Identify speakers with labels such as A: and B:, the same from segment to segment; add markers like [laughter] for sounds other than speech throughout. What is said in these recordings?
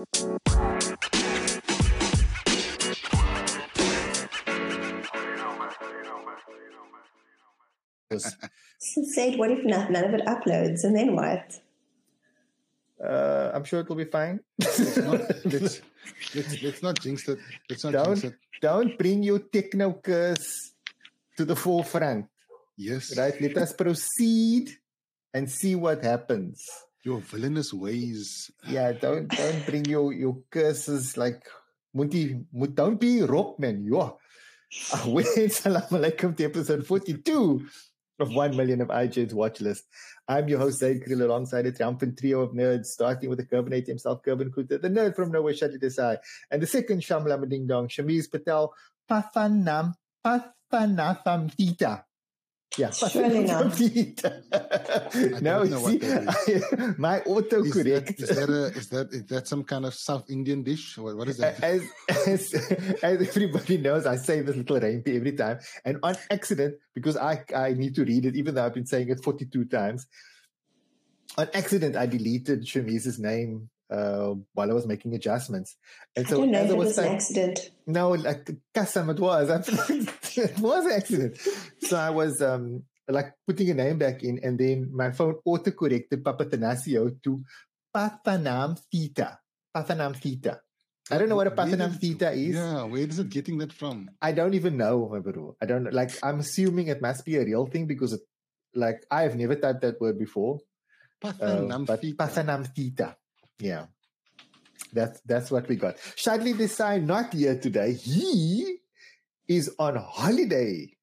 A: [laughs] Said, what if none, none of it uploads, and then what?
B: Uh, I'm sure it will be fine. [laughs]
C: let's, not, let's, let's, let's not jinx it. Let's not
B: don't
C: jinx it.
B: don't bring your techno curse to the forefront.
C: Yes.
B: Right. Let us proceed and see what happens.
C: Your villainous ways.
B: Yeah. Don't don't bring your your curses like. Moet, don't be rock man. Yo. Salam alaikum to episode 42 of 1 million of IGN's watch list. I'm your host, Zaid Kriel, alongside a triumphant trio of nerds, starting with the Kerbinator himself, Kervyn Cloete, the nerd from nowhere, Shadi Desai, and the second Shamlama Ding Dong, Shamiz Patel, Pathanam, Pathanafam Tita. Yeah,
A: Surely not. [laughs]
B: no,
C: don't
B: see,
C: that
B: my
C: Is
B: autocorrect.
C: that, is, that a, is, that, is that some kind of South Indian dish? What, what is that?
B: as, as as everybody knows, I say this little reindeer every time, and on accident because I I need to read it, even though I've been saying it forty two times. On accident, I deleted Shamiz's name uh, while I was making adjustments, and
A: I
B: so
A: don't know
B: as
A: if
B: I
A: it
B: was
A: was an accident.
B: no, like Kassam, it was. [laughs] it was an accident. So I was um like putting a name back in, and then my phone auto corrected Papa Tanasio to Pathanam Theta. Pathanam Theta. I don't know what a
C: Where
B: Pathanam
C: did-
B: Theta is.
C: Yeah, where is it getting that from?
B: I don't even know, my bro. I don't like. I'm assuming it must be a real thing because, it, like, I have never typed that word before. Uh, but
C: Pathanamthita.
B: Pathanam Theta. Yeah, that's that's what we got. Shadli Desai not here today. He is on holiday,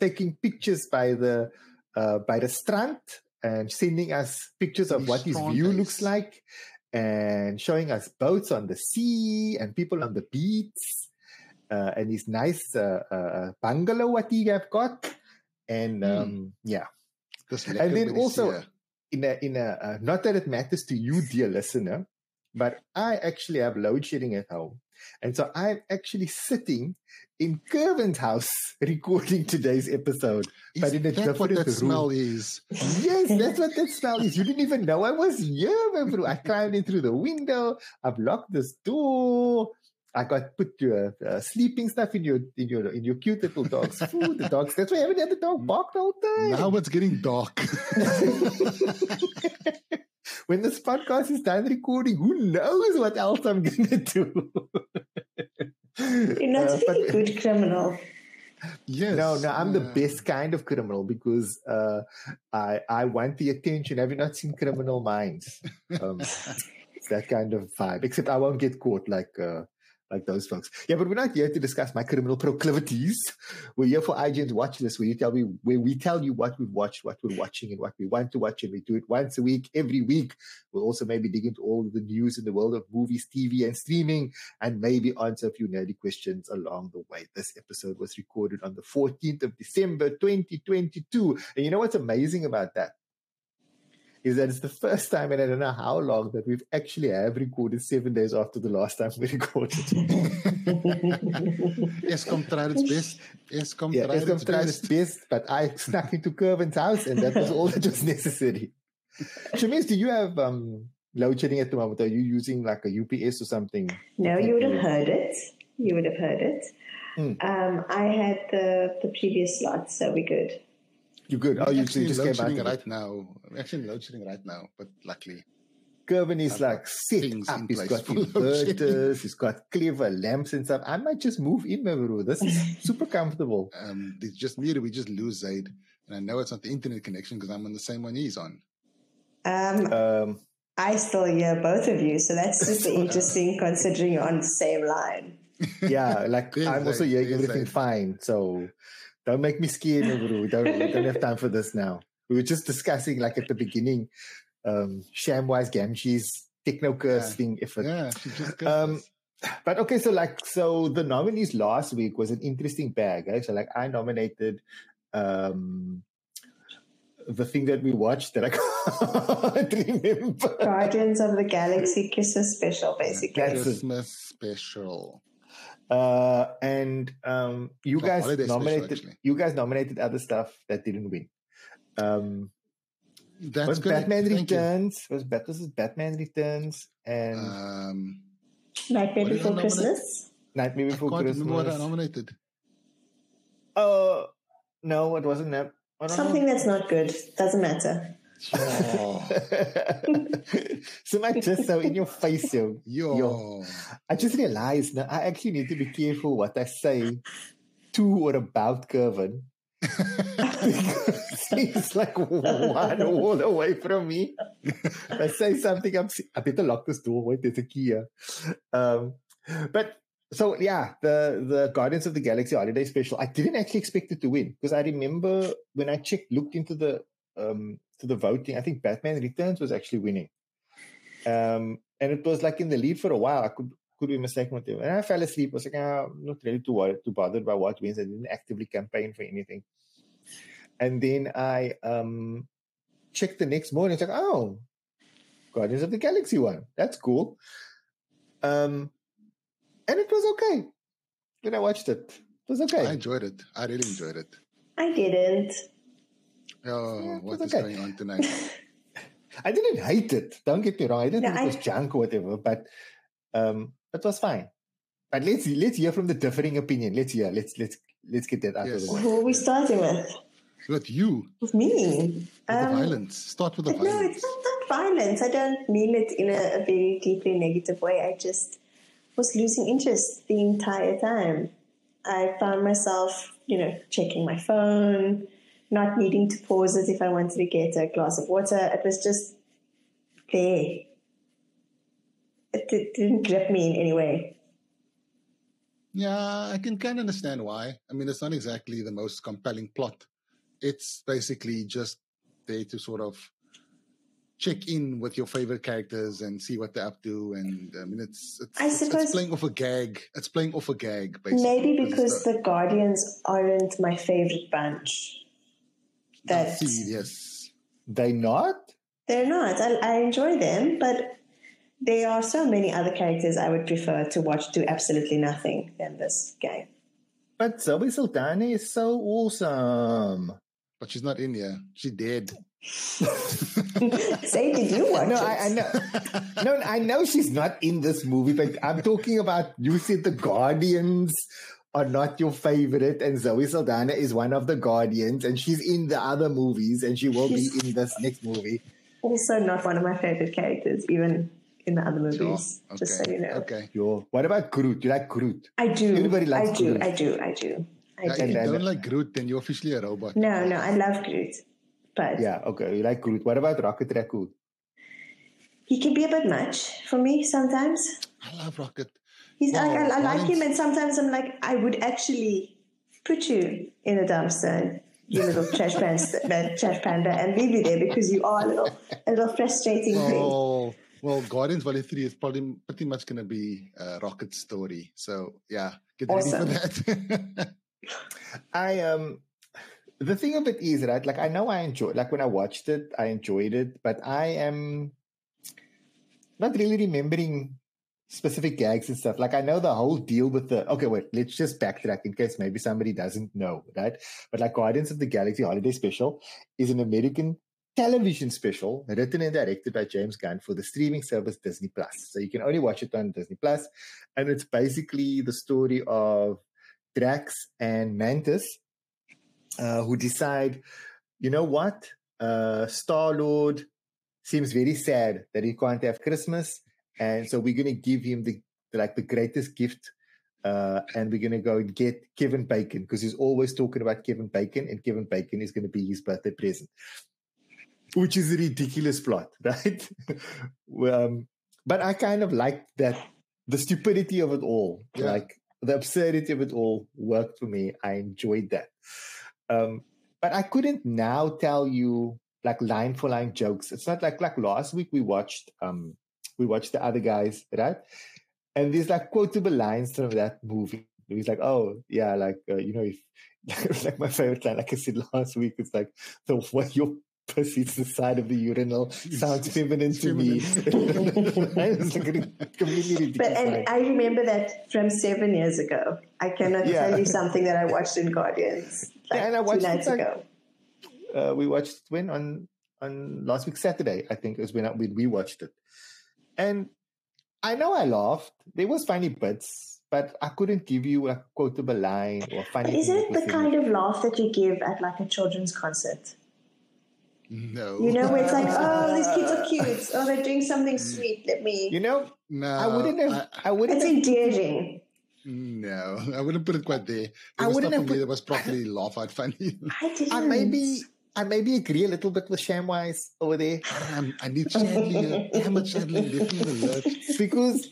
B: taking pictures by the uh, by the strand and sending us pictures of
C: The
B: what his view
C: is-
B: looks like, and showing us boats on the sea and people on the beach, uh, and his nice uh, uh, bungalow what he have got, and
C: Hmm.
B: um, yeah and then also. In a in a uh, not that it matters to you dear listener but i actually have load shedding at home. And so i'm actually sitting in Kervyn's house [laughs] recording today's episode
C: Is
B: but in a
C: that what that smell is?
B: yes that's what that smell is. You didn't even know i was here my bro. i climbed in through the window. I've locked this door I got put your uh, sleeping stuff in your in your in your cute little dog's [laughs] food. The dogs. That's why I haven't had the dog bark the whole time.
C: Now it's getting dark. [laughs]
B: when this podcast is done recording, who knows what else I'm going to do?
A: You're not
B: Uh,
A: a really good criminal.
C: yes.
B: no, no, I'm the best kind of criminal because uh, I I want the attention. Have you not seen Criminal Minds? Um, [laughs] that kind of vibe. Except I won't get caught like uh, like those folks. Yeah, but we're not here to discuss my criminal proclivities. We're here for IGN's watch list, where you tell me where we tell you what we've watched, what we're watching, and what we want to watch, and we do it once a week, every week. We'll also maybe dig into all of the news in the world of movies, TV, and streaming, and maybe answer a few nerdy questions along the way. This episode was recorded on the 14th of December, 2022. And you know what's amazing about that? Is that it's the first time, and I don't know how long, that we've actually have recorded seven days after the last time we [laughs] recorded.
C: Eskom tried its best. Eskom
B: yeah,
C: tried
B: Eskom
C: its
B: tried its
C: best.
B: best, but I snuck into Kervyn's house, and that was all that was necessary. [laughs] Shamiz, do you have um, load shedding at the moment? Are you using like a UPS or something?
A: No, you would have heard it. You would have heard it.
B: Hmm.
A: Um, I had the, the previous slot, so we're good.
B: You good? Oh, you,
C: actually
B: just
C: load
B: came
C: shedding
B: out.
C: right now. I'm actually load shedding right now, but luckily.
B: Kervyn is
C: I've
B: like
C: got
B: set
C: things
B: up.
C: in
B: He's
C: place
B: got
C: for [laughs] load shedding.
B: inverters. He's got clever lamps and stuff. I might just move in, my bro. This is super comfortable. [laughs]
C: Um, it's just me we just lose Zaid. And I know it's not the internet connection because I'm on the same one he's on.
A: Um,
B: Um,
A: I still hear both of you, so that's [laughs] super interesting considering you're on the same line.
B: yeah, like I'm also hearing everything
C: like-
B: fine. So don't make me scared, my bro. We don't, we don't have time for this now. We were just discussing, like at the beginning, um, Shamwise Gamgee's techno curse
C: Yeah.
B: thing. If it,
C: Yeah, she just
B: Um, but okay, so like, so the nominees last week was an interesting bag. Eh? So like, I nominated um, the thing that we watched that I [laughs] can't remember.
A: Guardians of the Galaxy Christmas special, basically.
C: Christmas special.
B: Uh, and um, you
C: Oh,
B: guys
C: holiday special,
B: nominated you guys nominated other stuff that didn't win. Um,
C: That's
B: was
C: correct.
B: Batman
C: Thank you.
B: Returns. Was Bat- this is Batman Returns and
C: Um,
A: Nightmare
C: What did
A: Before
C: nominate?
A: Christmas.
B: Nightmare
C: I
B: Before
C: can't remember what I nominated.
B: Oh no, it wasn't that. I don't know.
A: Something that's not good. Doesn't matter. [laughs]
B: So much just so in your face, yo.
C: yo.
B: Yo. I just realized now I actually need to be careful what I say to or about Kevin. [laughs] because he's like one wall away from me. I say something, I'm, I better lock this door. Wait, there's a key here. Um, but so yeah, the the Guardians of the Galaxy Holiday Special. I didn't actually expect it to win because I remember when I checked, looked into the um to the voting. I think Batman Returns was actually winning, um, and it was like in the lead for a while. I could could be mistaken with him, and I fell asleep. I was like, ah, I'm not really too worried, too bothered by what wins. I didn't actively campaign for anything, and then I um checked the next morning. It's like, oh, Guardians of the Galaxy won. That's cool. Um, and it was okay when I watched it. It was okay.
C: I enjoyed it. I really enjoyed it.
A: I didn't.
C: Oh,
B: Yeah, it
C: what
B: was
C: is
B: okay.
C: going on [laughs] tonight?
B: I didn't hate it. Don't get me wrong. I didn't
A: No,
B: think it was
A: I-
B: junk or whatever, but um, it was fine. But let's let's hear from the differing opinion. Let's hear. Let's let's let's get that out of the way.
A: Who are we starting with?
C: With you,
A: With me.
C: with the
A: Um,
C: violence. Start with the
A: But no, it's not, that violence. I don't mean it in a, a very deeply negative way. I just was losing interest the entire time. I found myself, you know, checking my phone, not needing to pause it if I wanted to get a glass of water. It was just there. It, di- didn't grip me in any way.
C: Yeah, I can kind of understand why. I mean, it's not exactly the most compelling plot. It's basically just there to sort of check in with your favorite characters and see what they're up to. And I mean, it's it's,
A: I
C: it's, it's playing off a gag. It's playing off a gag, basically.
A: Maybe because the Guardians aren't my favorite bunch. That
C: see, yes,
B: They not?
A: They're not. I, I enjoy them, but there are so many other characters I would prefer to watch do absolutely nothing than this game.
B: But Zoe Saldana is so awesome.
C: but she's not in here. She dead.
A: Say, did you [laughs] watch
B: No,
A: it?
B: I, I know. No, I know she's not in this movie, but I'm talking about you said the Guardians are not your favorite, and Zoe Saldana is one of the Guardians, and she's in the other movies, and she will be in this next movie.
A: Also, not one of my favorite characters, even in the other
C: Sure.
A: movies.
C: Okay.
A: Just so you know.
C: Okay.
B: Yo, what about Groot? You like Groot?
A: I do.
B: Everybody likes
A: I do.
B: Groot.
A: I do. I do. I
C: Yeah,
A: do.
C: if you don't like Groot, then you're officially a robot.
A: No, no, I love Groot, but
B: Yeah, okay, you like Groot. What about Rocket Raccoon?
A: he can be a bit much for me sometimes.
C: I love Rocket.
A: He's like, I, I like him, and sometimes I'm like, I would actually put you in a dumpster, you little [laughs] trash panda, trash panda, and leave you there because you are a little, a little frustrating thing.
C: Oh, well, Guardians Volume 3 is probably pretty much going to be uh, Rocket's story. So, yeah, get
A: Awesome.
C: ready for that. [laughs]
B: I um the thing of it is right like I know I enjoyed like when I watched it I enjoyed it but I am not really remembering specific gags and stuff. Like I know the whole deal with the okay wait let's just backtrack in case maybe somebody doesn't know right? But like Guardians of the Galaxy Holiday Special is an American television special written and directed by James Gunn for the streaming service Disney Plus. So you can only watch it on Disney Plus. And it's basically the story of Drax and Mantis, uh, who decide, you know what? Uh, Star Lord seems very sad that he can't have Christmas, and so we're going to give him the like the greatest gift, uh, and we're going to go and get Kevin Bacon because he's always talking about Kevin Bacon, and Kevin Bacon is going to be his birthday present, which is a ridiculous plot, [laughs] right? um, but I kind of like that the stupidity of it all,
C: Yeah.
B: like the absurdity of it all worked for me. I enjoyed that. Um, but I couldn't now tell you like line for line jokes. It's not like like last week we watched um we watched the other guys, right? And there's like quotable lines from that movie. He's like, oh yeah, like uh, you know, if [laughs] like my favorite line, like I said last week, it's like the way your pussy to the side of the urinal sounds feminine to me. [laughs] it's like a completely
A: But and I remember that from seven years ago. I cannot
B: Yeah.
A: tell you [laughs] something that I watched in Guardians like
B: Yeah, and I
A: two
B: watched it
A: nights
B: like-
A: ago.
B: uh, we watched when on on last week Saturday. I think is when I, we watched it, and I know I laughed. There was funny bits, but I couldn't give you a quotable line or funny.
A: Isn't it the kind of laugh that you give at like a children's concert?
C: No.
A: You know, where it's like, [laughs] oh, these kids are cute. Oh, they're doing something
C: Mm.
A: sweet. Let me.
B: You know,
C: no,
B: I wouldn't have. I,
C: I,
B: wouldn't
A: It's
B: have.
A: endearing.
C: no, I wouldn't put it quite there.
B: I
C: was
B: wouldn't
C: stuff
B: have
C: for me that was properly laugh out funny.
A: I didn't.
B: I maybe. I maybe agree a little bit with Shamwise over there
C: Um, I need Chandler. It, Chandler. Left me [laughs]
B: because,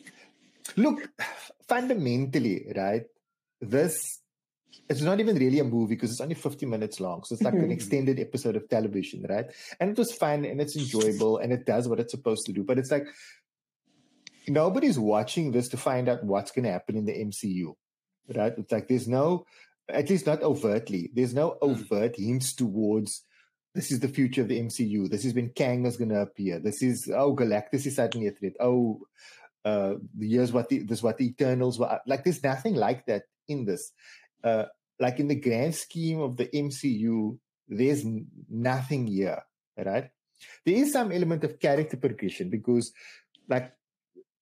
B: look, fundamentally, right? This it's not even really a movie because it's only 50 minutes long. So it's like an
A: Mhm.
B: extended episode of television, right? And it was fun and it's enjoyable and it does what it's supposed to do. But it's like nobody's watching this to find out what's going to happen in the MCU, right? It's like there's no, at least not overtly, there's no overt hints towards this is the future of the MCU. This is when Kang is going to appear. This is, oh, Galactus is suddenly a threat. Oh, uh, here's what the, this is what the Eternals were. Like there's nothing like that in this. Uh, like in the grand scheme of the MCU, there's nothing here, right? There is some element of character progression because, like,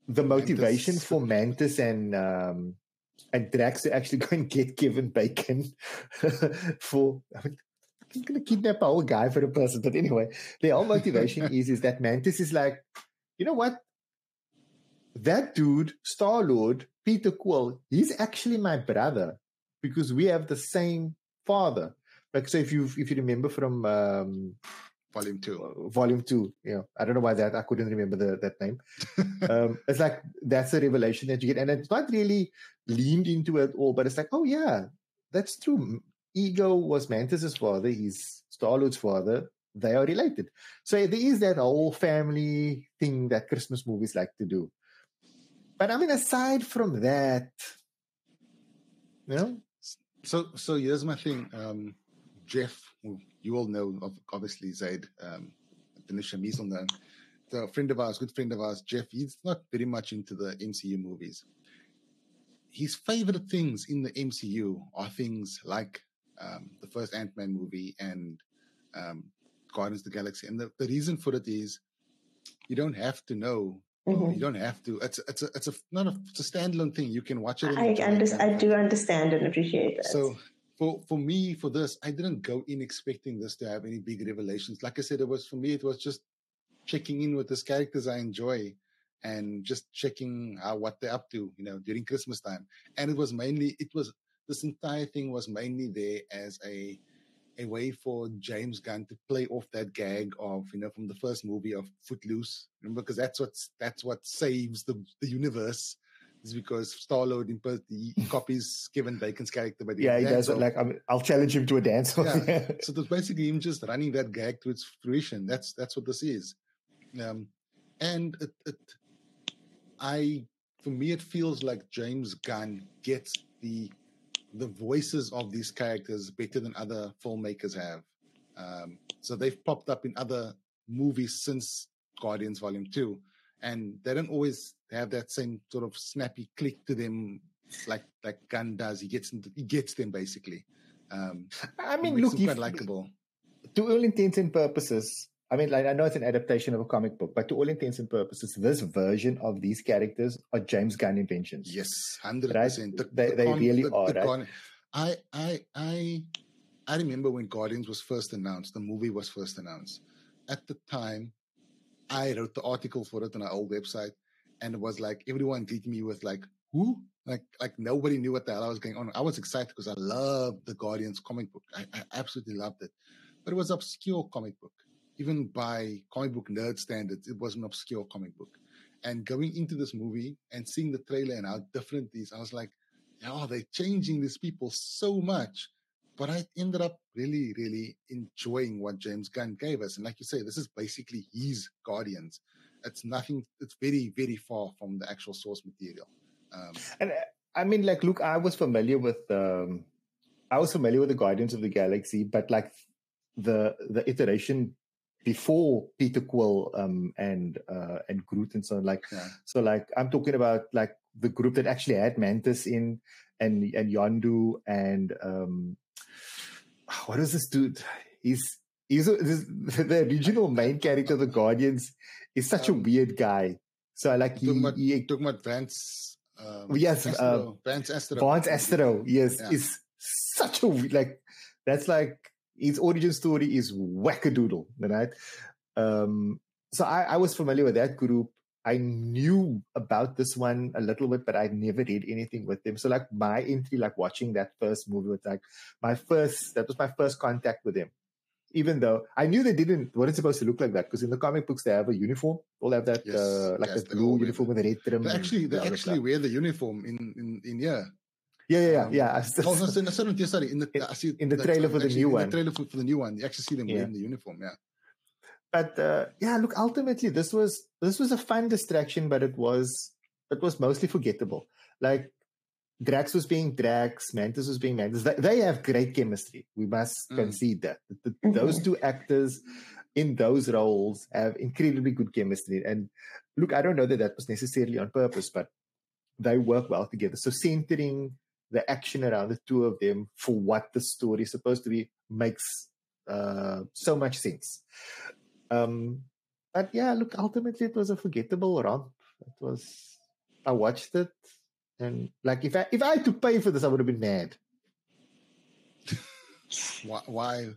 B: the motivation
C: Mantis.
B: for Mantis and um, and Drax to actually [laughs] go and get Kevin Bacon [laughs] for. I'm going to kidnap our guy for a person, but anyway, the whole motivation [laughs] is is that Mantis is like, you know what? That dude, Star Lord, Peter Quill, he's actually my brother because we have the same father. Like so, if you if you remember from um,
C: Volume two.
B: uh, volume two, you know, I don't know why that I couldn't remember the, that name. [laughs] um, it's like that's a revelation that you get, and it's not really leaned into it all, but it's like, oh yeah, that's true. Ego was Mantis's father. He's Star Lord's father. They are related. So there is that whole family thing that Christmas movies like to do. But I mean, aside from that, you know,
C: So, so here's my thing. Um, Jeff, you all know, obviously Zaid, um, Tanisha Measle know. So friend of ours, good friend of ours, Jeff, he's not very much into the MCU movies. His favorite things in the MCU are things like um, the first Ant Man movie and um, Guardians of the Galaxy. And the, the reason for it is you don't have to know.
A: Mhm.
C: You don't have to. It's it's a it's a not a it's a standalone thing. You can watch it.
A: I,
C: enjoy it
A: under, I do understand and appreciate that.
C: So for for me, for this, I didn't go in expecting this to have any big revelations. Like I said, it was for me, it was just checking in with these characters I enjoy and just checking how what they're up to, you know, during Christmas time. And it was mainly it was this entire thing was mainly there as a a way for James Gunn to play off that gag of, you know, from the first movie of Footloose. Remember, because that's what's that's what saves the the universe. Is because Star Lord he copies Kevin Bacon's character, but
B: yeah, he does it. Like I'm, I'll challenge him to a dance. [laughs]
C: Yeah. so that's basically him just running that gag to its fruition. That's that's what this is. Um, and it, it, I, for me, it feels like James Gunn gets the the voices of these characters better than other filmmakers have. Um, so they've popped up in other movies since Guardians Volume Two, and they don't always have that same sort of snappy click to them like like Gunn does. He gets into, he gets them basically. Um,
B: I mean, look,
C: quite likable.
B: to all intents and purposes, I mean, like, I know it's an adaptation of a comic book, but to all intents and purposes, this version of these characters are James Gunn inventions.
C: Yes, hundred
B: Right?
C: percent.
B: They- they really are, right?
C: I, I, I, I remember when Guardians was first announced. The movie was first announced. At the time, I wrote the article for it on our old website, and it was like everyone greeted me with like, "Who?" Like, like nobody knew what the hell I was going on. I was excited because I loved the Guardians comic book. I, I absolutely loved it, but it was obscure comic book. Even by comic book nerd standards, it was an obscure comic book. And going into this movie and seeing the trailer and how different these, I was like, oh, they're changing these people so much. But I ended up really, really enjoying what James Gunn gave us. And like you say, this is basically his Guardians. It's nothing, it's very, very far from the actual source material. Um,
B: And uh, I mean, like, look, I was familiar with, um, I was familiar with the Guardians of the Galaxy, but like the the iteration before Peter Quill um, and uh, and Groot and so on, like
C: yeah.
B: So like I'm talking about like the group that actually had Mantis in and and Yondu and um what is this dude? He's he's a, this, [laughs] the original main character of the Guardians is such
C: Um,
B: a weird guy. So I like he,
C: Talking about,
B: he
C: talking about Vance. Um,
B: Yes,
C: Astro,
B: uh,
C: Vance Astro.
B: Vance Astro, yes,
C: Yeah.
B: is such a like that's like his origin story is wackadoodle, right? Um, so I, I was familiar with that group. I knew about this one a little bit, but I never did anything with them. So like my entry, like watching that first movie was like my first. That was my first contact with them. Even though I knew they didn't, weren't supposed to look like that because in the comic books they have a uniform. All have that
C: Yes,
B: uh, like
C: yes,
B: a blue uniform with a red trim.
C: They actually, they actually wear the uniform in in in here.
B: Yeah, yeah, yeah.
C: um,
B: yeah. [laughs] I
C: Oh, no, sorry, no, sorry. In the
B: In-
C: I see
B: in the
C: that's
B: trailer for the
C: actually
B: new
C: in
B: one.
C: The trailer for, for the new one, you actually see them
B: Yeah.
C: wearing the uniform. Yeah.
B: but uh, yeah, look, ultimately this was this was a fun distraction, but it was it was mostly forgettable. Like Drax was being Drax, Mantis was being Mantis. They, they have great chemistry. We must
C: Mm.
B: concede that The-
A: Mhm.
B: those two actors in those roles have incredibly good chemistry. And look, I don't know that that was necessarily on purpose, but they work well together. So centering the action around the two of them for what the story is supposed to be makes uh, so much sense. Um, but yeah, look, ultimately it was a forgettable romp. It was. I watched it, and like if I if I had to pay for this, I would have been mad. [laughs]
C: Why? why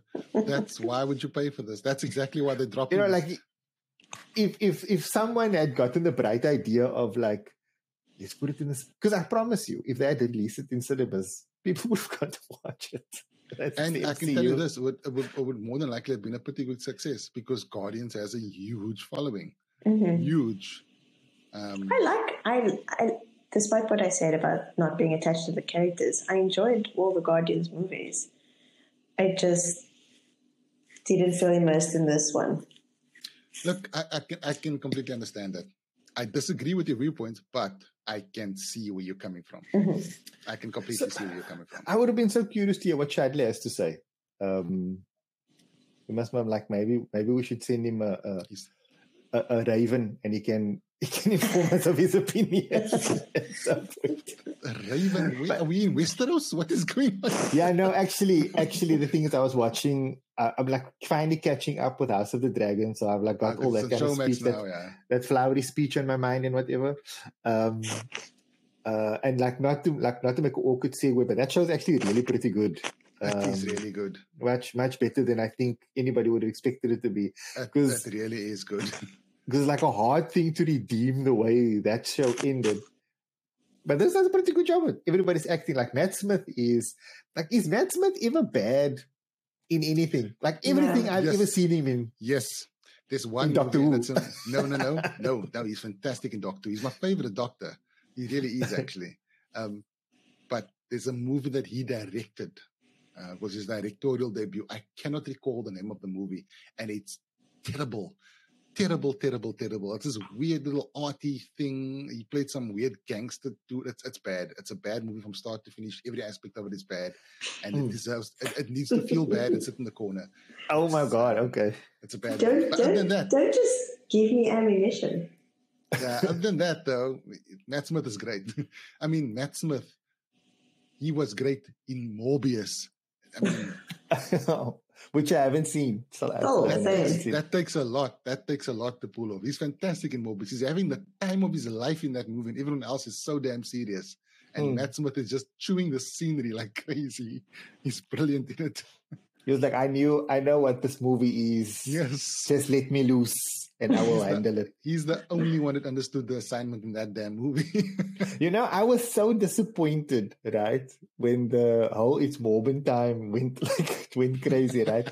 C: that's why would you pay for this? That's exactly why they dropped.
B: You know, like if if if someone had gotten the bright idea of like, let's put it in this, because I promise you, if they had released it in cinemas, [laughs] people would have gone to watch it. [laughs] That's
C: And
B: the
C: I can tell you this: it would, it would, it would more than likely have been a pretty good success because Guardians has a huge following,
A: Mhm.
C: huge. Um,
A: I like I, I despite what I said about not being attached to the characters, I enjoyed all the Guardians movies. I just didn't feel immersed in this one.
C: look, I, I can I can completely understand that. I disagree with your viewpoint, but I can see where you're coming from.
A: Mhm.
C: I can completely
B: So-
C: see where you're coming from.
B: I would have been so curious to hear what Chadley has to say. Um, we must have like maybe maybe we should send him a a, a, a raven and he can he can inform us of his opinions at some point.
C: Raven, where, are we in Westeros? What is going on?
B: Yeah, no, actually, actually, the thing is, I was watching. Uh, I'm like finally catching up with House of the Dragon, so I've like got all that kind of
C: Showmax
B: speech, that,
C: yeah.
B: that flowery speech on my mind and whatever. Um, uh, and like not to like not to make an awkward segue, but that show's actually really pretty good.
C: That is
B: Um,
C: really good.
B: much much better than I think anybody would have expected it to be.
C: That,
B: 'cause-
C: that really is good. [laughs]
B: Because it's like a hard thing to redeem the way that show ended. But this does a pretty good job. Everybody's acting like Matt Smith is like is Matt Smith ever bad in anything? Like everything
A: Yeah.
B: I've
C: Yes.
B: ever seen him in.
C: Yes. There's one
B: In Doctor
C: movie
B: Who.
C: that's a- [laughs] no, no, no, no, no. He's fantastic in Doctor. He's my favorite Doctor. He really is [laughs] actually. Um, but there's a movie that he directed. Uh, was his directorial debut. I cannot recall the name of the movie, and it's terrible, terrible, terrible, terrible. It's this weird little arty thing. He played some weird gangster dude. It's it's bad. It's a bad movie from start to finish. Every aspect of it is bad, and
B: Hmm.
C: it deserves. It, it needs to feel bad and sit in the corner.
B: Oh my god, okay.
C: It's a bad. movie.
A: Don't
C: other than
A: don't,
C: that,
A: don't just give me ammunition.
C: yeah, other than that, though, Matt Smith is great. [laughs] I mean, Matt Smith, he was great in Morbius. I [laughs] mean,
B: Which I haven't seen. So
A: Oh,
B: I
C: that,
B: haven't
A: same.
C: that takes a lot. That takes a lot to pull off. He's fantastic in Morbius. He's having the time of his life in that movie, and everyone else is so damn serious. And
B: Hmm.
C: Matt Smith is just chewing the scenery like [laughs] crazy. He's brilliant in it.
B: He was like, I knew, I know what this movie is.
C: Yes.
B: Just let me loose and I will
C: He's the-
B: handle it.
C: He's the only one that understood the assignment in that damn movie. [laughs]
B: You know, I was so disappointed, right? When the whole It's Morbin time went [laughs] like went crazy, right?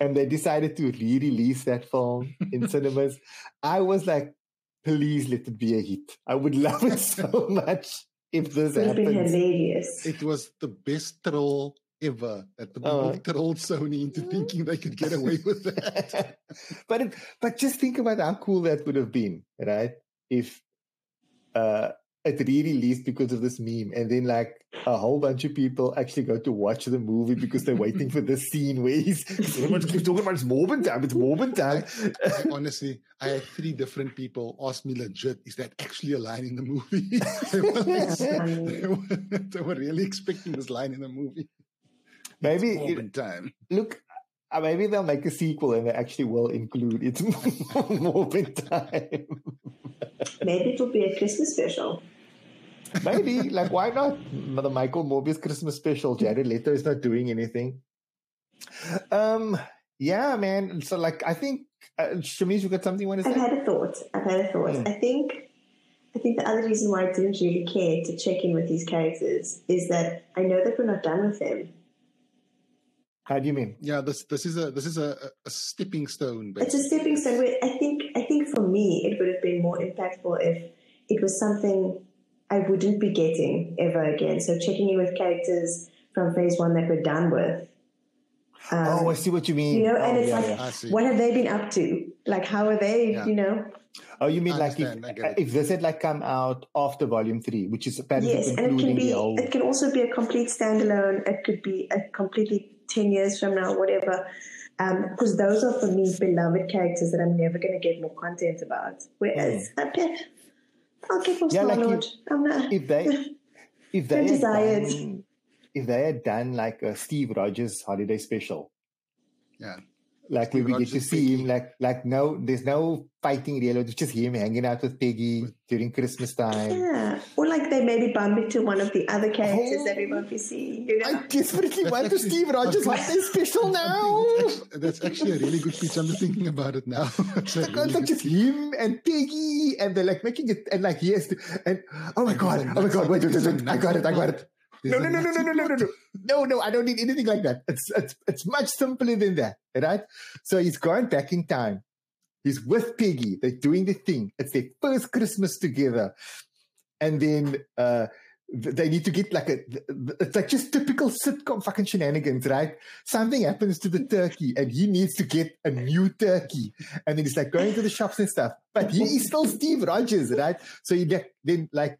B: and they decided to re-release that film in cinemas. I was like, please let it be a hit. I would love it so [laughs] much if this
A: It would have been hilarious.
C: It was the best troll ever that the movie trolled Sony into thinking they could get away with [laughs] that. [laughs]
B: but it, but just think about how cool that would have been, right? If uh, it re-released because of this meme, and then like a whole bunch of people actually go to watch the movie because they're waiting for this [laughs] scene where he's everyone keeps talking about it's Morbin time, it's Morbin time.
C: I honestly, I had three different people ask me legit, is that actually a line in the movie? they, were, they, were, they were really expecting this line in the movie.
B: Maybe
C: Morbin time.
B: look, Uh, maybe they'll make a sequel and they actually will include it [laughs] more time.
A: Maybe it will be a Christmas special.
B: Maybe, [laughs] like, why not? The Michael Morbius Christmas special. Jared Leto is not doing anything. Um, yeah, man. So, like, I think, uh, Shamiz, you got something you want to
A: I've
B: say?
A: had a thought. I've had a thought.
B: Mm.
A: I think I think the other reason why I didn't really care to check in with these characters is that I know that we're not done with them.
B: How do you mean?
C: Yeah, this this is a this is a, a stepping stone.
A: It's a stepping stone. Where I think I think for me it would have been more impactful if it was something I wouldn't be getting ever again. So checking in with characters from phase one that we're done with. Um,
B: oh, I see what you mean.
A: you know,
B: oh,
A: and it's
B: yeah,
A: like,
B: yeah.
A: What have they been up to? Like, how are they?
C: Yeah.
A: You know,
B: Oh, you mean
C: I
B: like if,
C: understand, I get it.
B: if this had like come out after volume three, which is apparently
A: yes, and it can be.
B: the whole.
A: It can also be a complete standalone. It could be a completely ten years from now, whatever. Um, because those are for me beloved characters that I'm never going to get more content about. Whereas, hmm. Pip, I'll get more.
B: Yeah, like
A: Star Lord.
B: you-
A: I'm not.
B: if they [laughs] if they
A: Don't
B: had
A: desire it.
B: done, if they had done like a Steve Rogers holiday special,
C: Yeah.
B: Like
C: Steve
B: we get to
C: Rogers,
B: see him like like no there's no fighting real it's just him hanging out with Peggy during Christmas time.
A: Yeah, or like they maybe bump into one of the other characters
B: Oh.
A: that we oh, won't be seeing. You know?
B: I desperately
C: That's
B: want the
C: actually-
B: Steve Rogers
C: I'm
B: special [laughs] now.
C: That's, that's actually a really good pitch. I'm just thinking about it now. It's a
B: Like,
C: really
B: it's like
C: good
B: just him and Peggy, and they're like making it, and like yes and oh my god, oh my god, wait, wait, wait, wait, I got it, I got it. No, no, no, no, no, no, no, no, no, no, no, I don't need anything like that. It's, it's, it's much simpler than that, right? So he's gone back in time. He's with Peggy. They're doing the thing. It's their first Christmas together. And then, uh, they need to get like a, it's like just typical sitcom fucking shenanigans, right? Something happens to the turkey and he needs to get a new turkey. And then he's like going to the shops and stuff. But he is still Steve Rogers, right? So he like, then like,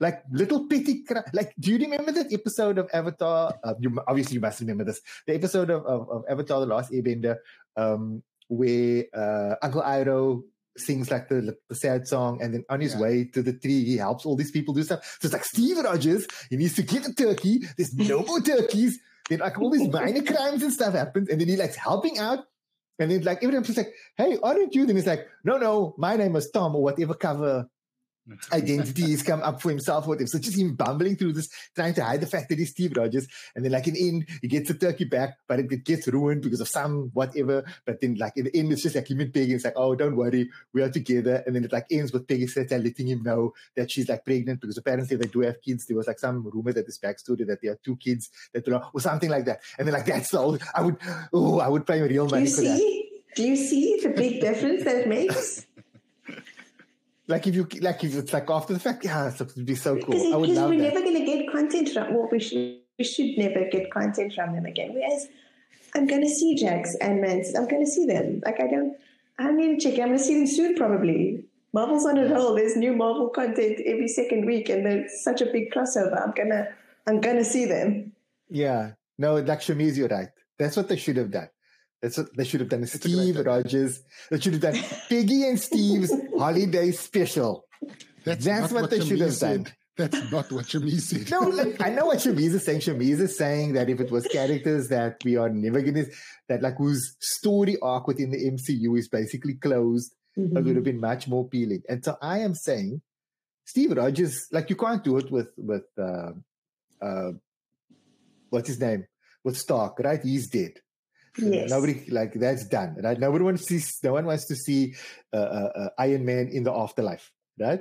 B: like little petty cra- like do you remember that episode of avatar? Uh, you obviously you must remember this. The episode of, of, of avatar the last airbender um where uh uncle iroh sings like the, the sad song and then on his
C: Yeah.
B: way to the tree he helps all these people do stuff. So it's like steve rogers he needs to get a turkey. There's no [laughs] more turkeys. Then like all these minor crimes and stuff happens and then he likes helping out. And then like everyone's just like hey aren't you? Then he's like no no my name is tom or whatever cover [laughs] identity he's come up for himself with him. So just him bumbling through this, trying to hide the fact that he's Steve Rogers. And then like in the end, he gets the turkey back, but it, it gets ruined because of some whatever. But then like in the end, it's just like him and Peggy. It's like, oh, don't worry, we are together. And then it like ends with Peggy Seta letting him know that she's like pregnant because apparently they do have kids. There was like some rumor that this backstory that they have two kids that are, or something like that. And then like that's all I would, oh, I would pay real money for that.
A: see? Do you see the big difference that it makes?
B: Like if you, like if it's like after the fact, yeah, it would be so
A: Because
B: cool. I would
A: because
B: love
A: we're
B: that.
A: never going to get content from. Well, we should we should never get content from them again. Whereas I'm going to see Jax and Mance. I'm going to see them. Like I don't. I don't need to check. I'm going to see them soon, probably. Marvel's on a roll. There's new Marvel content every second week, and there's such a big crossover. I'm gonna I'm gonna see them.
B: Yeah. No, like Shamiz, you're right. That's what they should have done. That's what they should have done.
C: a
B: Steve
C: idea.
B: Rogers. They should have done Piggy and Steve's [laughs] holiday special. That's
C: not
B: what they should have done.
C: That's not what Shamiz said.
B: No, like, I know what Shamiz is saying. Shamiz is saying that if it was characters that we are never going to, that like whose story arc within the MCU is basically closed,
A: Mm-hmm.
B: it would have been much more appealing. And so I am saying, Steve Rogers, like you can't do it with with uh, uh, what's his name with Stark, right? He's dead.
A: Yes.
B: Nobody like that's done, right? Nobody wants to see. No one wants to see uh, uh, uh, Iron Man in the afterlife, right?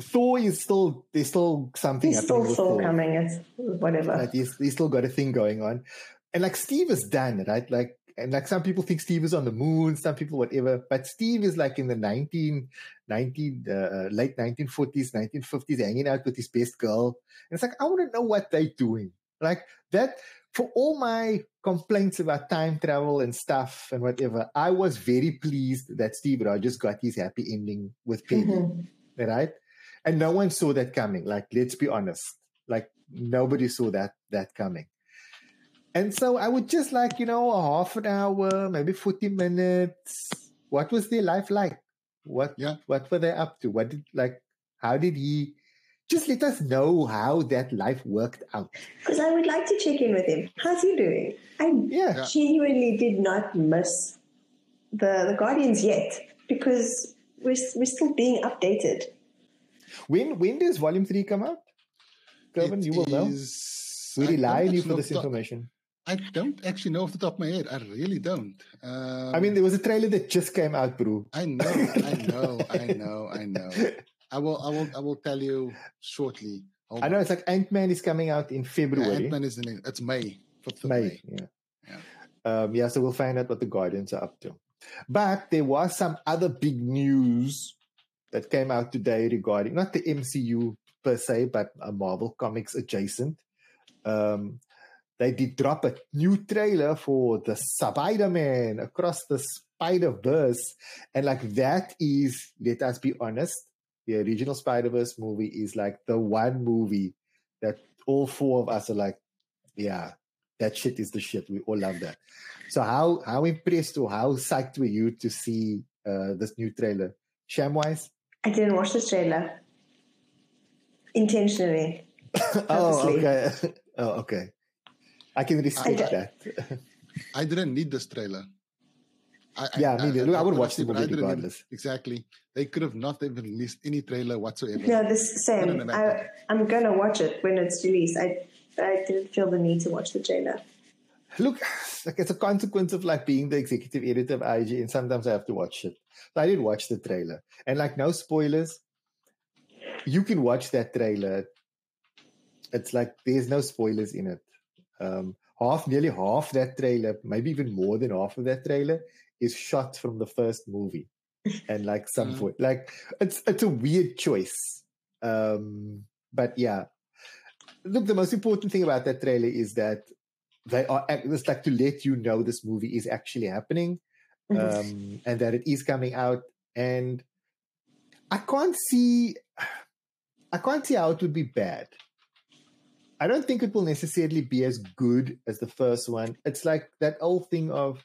B: Thor is still there's still something
A: He's still
B: Thor.
A: coming. It's whatever.
B: Right? He's, he's still got a thing going on, and like Steve is done, right? Like and like some people think Steve is on the moon, some people whatever, but Steve is like in the 19, 19 uh, late nineteen forties, nineteen fifties, hanging out with his best girl, and it's like I want to know what they're doing, like that. For all my complaints about time travel and stuff and whatever, I was very pleased that Steve Rogers got his happy ending with Peggy
A: Mhm.
B: right? And no one saw that coming. Like, let's be honest. Like, nobody saw that that coming. And so I would just like, you know, a half an hour, maybe 40 minutes. What was their life like? What
C: Yeah.
B: what were they up to? What did like how did he just let us know how that life worked out.
A: Because I would like to check in with him. How's he doing? I
B: Yeah.
C: Yeah.
A: genuinely did not miss the, the Guardians yet because we're, we're still being updated.
B: When when does Volume Three come out? Kelvin, you will know. We rely on you for this
C: top-
B: information.
C: I don't actually know off the top of my head. I really don't. Um,
B: I mean, there was a trailer that just came out, bro.
C: I know, I know, I know, I know. [laughs] I will, I will, I will tell you shortly. Hold
B: I know
C: on.
B: it's like Ant Man is coming out in February.
C: Ant-Man is in. It, it's May. 5th of
B: May.
C: May.
B: Yeah.
C: Yeah.
B: Um, yeah, so we'll find out what the Guardians are up to. But there was some other big news that came out today regarding not the MCU per se, but a Marvel Comics adjacent. Um, they did drop a new trailer for the Spider Man across the Spider Verse. And like that is, let us be honest, the original Spider Verse movie is like the one movie that all four of us are like, yeah, that shit is the shit. We all love that. So how how impressed or how psyched were you to see uh, this new trailer? Shamwise?
A: I didn't watch the trailer intentionally. [laughs]
B: oh, okay. [laughs] oh, okay. I can respect
A: I-
B: that. [laughs]
C: I didn't need this trailer. I,
B: Yeah, me neither. Look, I would watch the
C: honestly,
B: movie
C: didn't
B: regardless.
C: exactly. They could have not even released any trailer whatsoever.
A: No, this
C: No, no,
A: same.
C: no, no.
A: I, I'm gonna watch it when it's released. I I didn't feel the need to watch the trailer.
B: Look, like it's a consequence of like being the executive editor of IG, and sometimes I have to watch it. So I did watch the trailer, and like no spoilers. You can watch that trailer. It's like there's no spoilers in it. Um, half, nearly half that trailer, maybe even more than half of that trailer, is shot from the first movie, [laughs] and like some
C: Mhm.
B: like it's it's a weird choice. Um, but yeah, look, the most important thing about that trailer is that they are it's like to let you know this movie is actually happening
A: Mhm.
B: um, and that it is coming out and i can't see i can't see how it would be bad i don't think it will necessarily be as good as the first one it's like that old thing of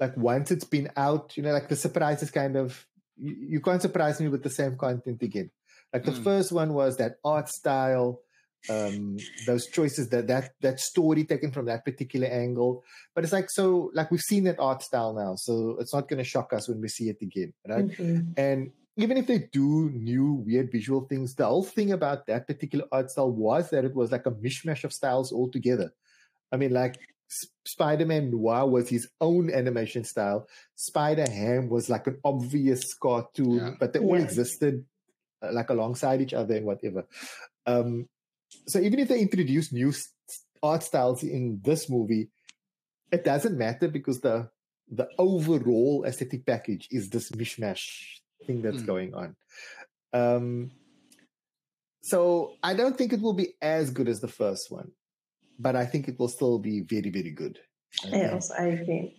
B: like once it's been out you know like the surprise is kind of you, you can't surprise me with the same content again like the
C: Mm.
B: first one was that art style um those choices that that that story taken from that particular angle but it's like so like we've seen that art style now so it's not going to shock us when we see it again right
A: Mhm.
B: and even if they do new weird visual things the whole thing about that particular art style was that it was like a mishmash of styles altogether i mean like spider-man noir was his own animation style spider-ham was like an obvious cartoon
C: Yeah.
B: but they all
A: Yeah.
B: existed uh, like alongside each other and whatever um so even if they introduce new s- art styles in this movie, it doesn't matter because the the overall aesthetic package is this mishmash thing that's
C: Mm.
B: going on. Um, so I don't think it will be as good as the first one, but I think it will still be very very good. Okay?
A: Yes, I agree.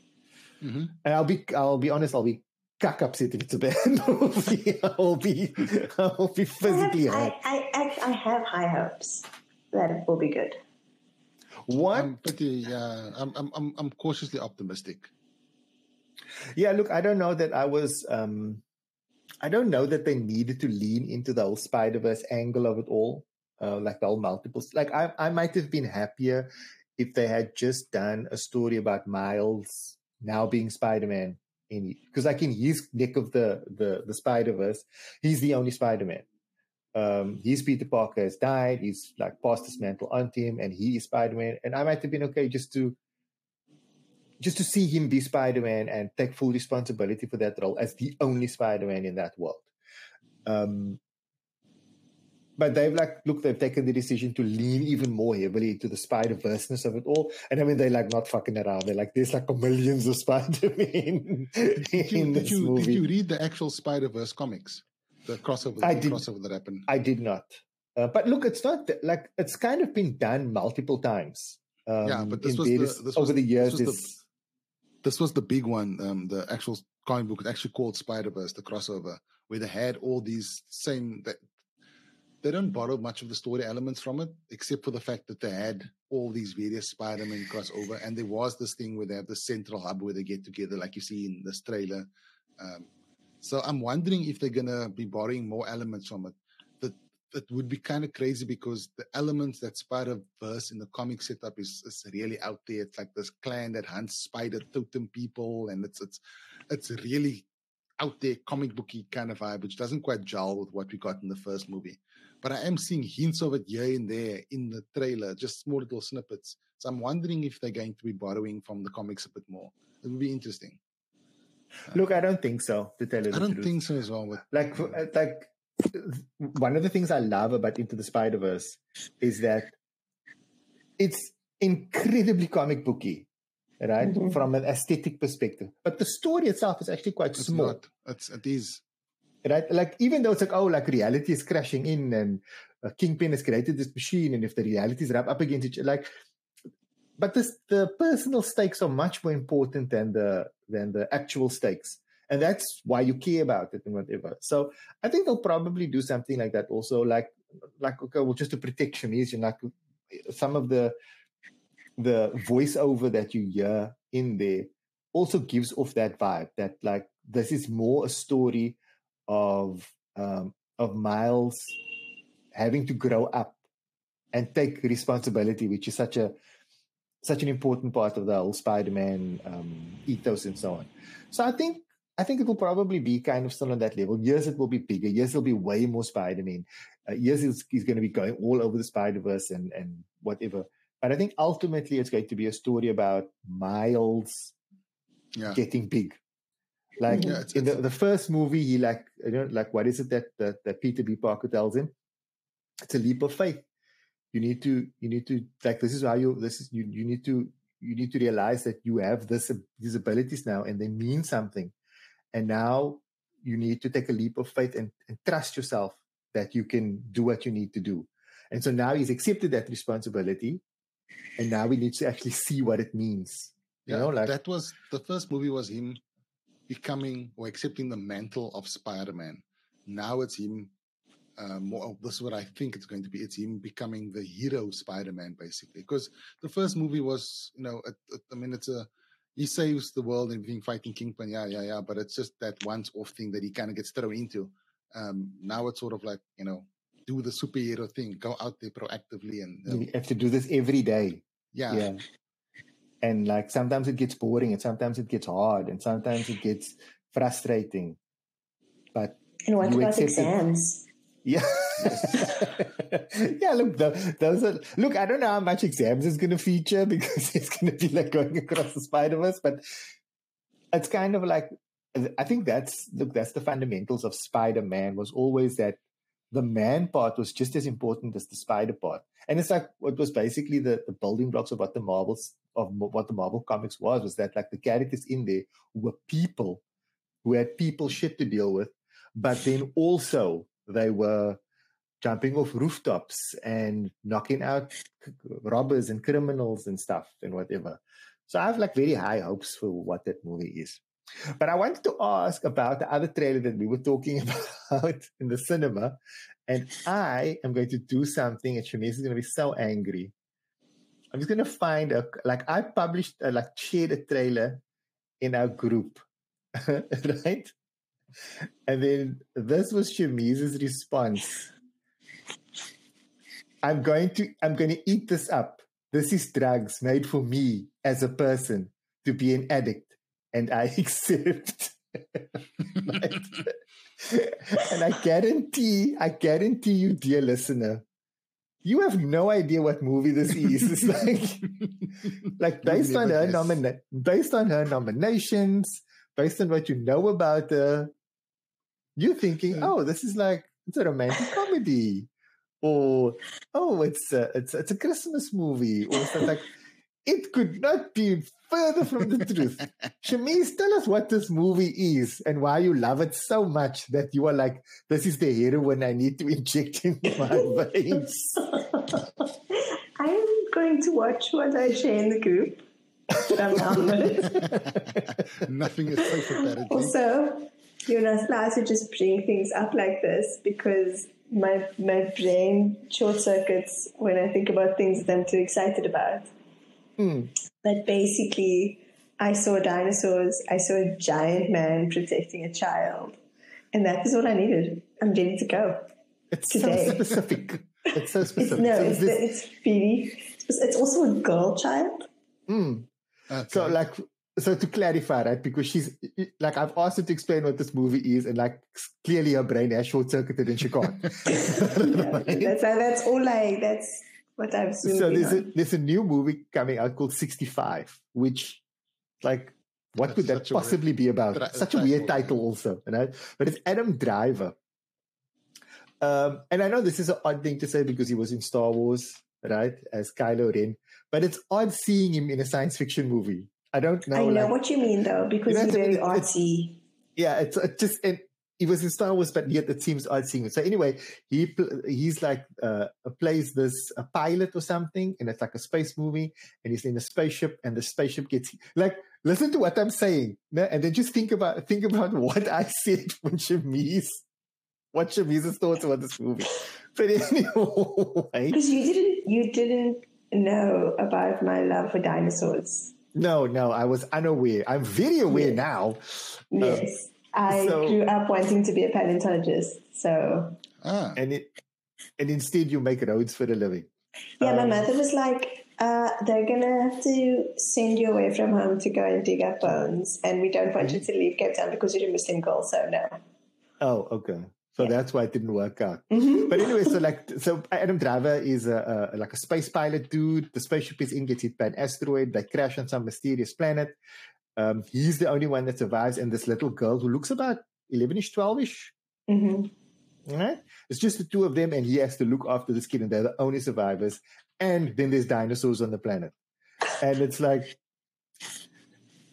C: hmm
B: And I'll be I'll be honest, I'll be cuck upset if it's a bad movie. I'll be I'll be physically
A: I,
B: hurt.
A: I, I, I have high hopes that it will be good.
B: What
C: I'm pretty. Yeah, I'm, I'm. I'm. I'm cautiously optimistic.
B: Yeah, look, I don't know that I was. um I don't know that they needed to lean into the whole Spider Verse angle of it all, uh, like the whole multiples. Like I, I might have been happier if they had just done a story about Miles now being Spider Man. In because like in his neck of the the the Spider Verse, he's the only Spider Man. Um, his Peter Parker has died. He's like passed his mantle onto him, and he is Spider Man. And I might have been okay just to just to see him be Spider-Man and take full responsibility for that role as the only Spider-Man in that world. Um, but they've like, look, they've taken the decision to lean even more heavily into the Spider-Verseness of it all. And I mean, they're like not fucking around. They're like, there's like a millions of Spider-Man [laughs]
C: Did you,
B: in
C: did
B: this
C: you,
B: movie.
C: did you read the actual Spider Verse comics? The crossover.
B: I
C: the
B: did.
C: crossover that happened.
B: I did not. Uh, but look, it's not like it's kind of been done multiple times. Um,
C: Yeah, but this was the- this
B: over
C: was-
B: the years.
C: this was the- This was the big one. Um, the actual comic book was actually called Spider Verse, the crossover, where they had all these same. That they don't borrow much of the story elements from it, except for the fact that they had all these various Spider-Man crossover, and there was this thing where they have the central hub where they get together, like you see in this trailer. Um, so I'm wondering if they're gonna be borrowing more elements from it. That it would be kind of crazy because the elements that Spider Verse in the comic setup is, is really out there. It's like this clan that hunts spider totem people, and it's it's it's really out there comic booky kind of vibe, which doesn't quite gel with what we got in the first movie. But I am seeing hints of it here and there in the trailer, just small little snippets. So I'm wondering if they're going to be borrowing from the comics a bit more. It would be interesting.
B: Look, I don't think so. To tell you
C: I don't
B: truth.
C: think so as well. But
B: like uh, like one of the things I love about Into the Spider Verse is that it's incredibly comic booky, right?
A: Mhm.
B: From an aesthetic perspective, but the story itself is actually quite
C: it's
B: small,
C: not. It's it is.
B: Right? Like even though it's like oh, like reality is crashing in and uh, Kingpin has created this machine, and if the realities rub up against each, like, but this the personal stakes are much more important than the than the actual stakes and that's why you care about it and whatever. So I think they'll probably do something like that also, like like okay, well, just to protect Shamiz, and like some of the the voiceover that you hear in there also gives off that vibe that like this is more a story of um, of Miles having to grow up and take responsibility, which is such a such an important part of the whole Spider-Man um, ethos and so on. So I think I think it will probably be kind of still on that level. Yes, it will be bigger. Yes, it'll be way more Spider-Man. Uh, yes, he's, he's going to be going all over the Spider-Verse and and whatever. But I think ultimately it's going to be a story about Miles
C: Yeah.
B: getting big. Like
C: Yeah, it's-
B: in the, the first movie, he like you know like what is it that, that that Peter B. Parker tells him? It's a leap of faith. You need to you need to like this is how you this is you you need to you need to realize that you have this these abilities now and they mean something, and now you need to take a leap of faith and, and trust yourself that you can do what you need to do. And so now he's accepted that responsibility, and now we need to actually see what it means. You
C: Yeah,
B: know, like
C: that was the first movie was him becoming or accepting the mantle of Spider-Man. Now it's him. Uh, more. This is what I think it's going to be. It's him becoming the hero Spider-Man, basically. Because the first movie was, you know, it, it- I mean, it's a he saves the world and everything, fighting Kingpin. Yeah, yeah, yeah. But it's just that once-off thing that he kind of gets thrown into. Um, now it's sort of like you know, do the superhero thing, go out there proactively, and uh,
B: you have to do this every day.
C: yeah,
B: yeah and like sometimes it gets boring and sometimes it gets hard and sometimes it gets frustrating but
A: And what
B: You
A: about
B: it.
A: exams?
B: yeah [laughs] yeah look the, those are look i don't know how much exams is going to feature [laughs] because it's going to be like going across the spider-verse but it's kind of like i think that's look that's the fundamentals of spider-man was always that the man part was just as important as the spider part. And it's like what was basically the, the building blocks of what the marvels of what the marvel comics was was that like the characters in there were people who had people shit to deal with but then also they were jumping off rooftops and knocking out robbers and criminals and stuff and whatever. So i have like very high hopes for what that movie is but i wanted to ask about the other trailer that we were talking [laughs] about in the cinema and i am going to do something and Shamiz is going to be so angry i'm just going to find a like i published uh, like shared a trailer in our group [laughs] right and then this was Shamiz's response. I'm going to I'm going to eat this up. This is drugs made for me as a person to be an addict, and I [laughs] accept. [laughs] [laughs] And I guarantee, I guarantee you, dear listener, you have no idea what movie this is. It's like, like based on her nomina- based on her nominations, based on what you know about her, you're thinking,
C: Mm.
B: oh, this is like it's a romantic comedy, or oh, it's a, it's it's a Christmas movie, or something like. It could not be further from the truth. [laughs] Shamiz, tell us what this movie is and why you love it so much that you are like, this is the heroin I need to inject in my [laughs] veins. [laughs]
A: I'm going to watch what I share in the group from now onwards.
C: Nothing is safe apparently.
A: Also, you're not allowed to just bring things up like this because my my brain short circuits when I think about things that I'm too excited about.
B: Hmm.
A: But basically, I saw dinosaurs. I saw a giant man protecting a child, and that is all I needed. I'm ready to go.
B: It's
A: Today.
B: so specific. It's so [laughs]
A: It's,
B: specific.
A: no,
B: So
A: it's,
B: this-
A: it's really. It's, it's also a girl child.
B: Mm.
C: Okay.
B: So like so to clarify, right? Because she's like I've asked her to explain what this movie is, and like clearly her brain has short circuited and she can't. [laughs] [laughs]
A: Yeah, that's that's all I. That's what I've zoomed
B: so there's a there's a new movie coming out called 65, which like what
C: That's
B: could that
C: such a weird-
B: possibly be about?
C: Tra-
B: Such a weird
C: title,
B: title, also, right? But it's Adam Driver. Um, and I know this is an odd thing to say because he was in Star Wars, right, as Kylo Ren. But it's odd seeing him in a science fiction movie. I don't know.
A: I know
B: like-
A: what you mean though, because
B: You know,
A: he's very
B: it's-
A: artsy.
B: yeah, it's, it's just and he was in Star Wars, but yet it seems odd seeing it. So anyway, he pl- he's like uh, plays this a pilot or something, and it's like a space movie, and he's in a spaceship, and the spaceship gets like listen to what I'm saying, and then just think about think about [laughs] what I said when Shamiz, what Shamiz's thoughts about this movie. But anyway,
A: Because you didn't, you didn't know about my love for dinosaurs.
B: no, no, I was unaware. I'm very aware now.
A: Yes, I
B: so-
A: grew up wanting to be a paleontologist. So
C: ah,
B: and it and instead you make roads for a living.
A: yeah, my
B: Um,
A: mother was like, uh, "They're gonna have to send you away from home to go and dig up bones, and we don't want you
B: Mm-hmm.
A: to leave Cape Town because you're a Muslim girl." So no.
B: Oh, okay. So
A: Yeah.
B: that's why it didn't work out.
A: Mhm.
B: But anyway, so like, so Adam Driver is a, a like a space pilot dude. The spaceship is in, gets hit by an asteroid. They crash on some mysterious planet. Um, he's the only one that survives, and this little girl who looks about eleven-ish, twelve-ish.
A: Mhm.
B: Right? It's just the two of them, and he has to look after this kid, and they're the only survivors. And then there's dinosaurs on the planet, and it's like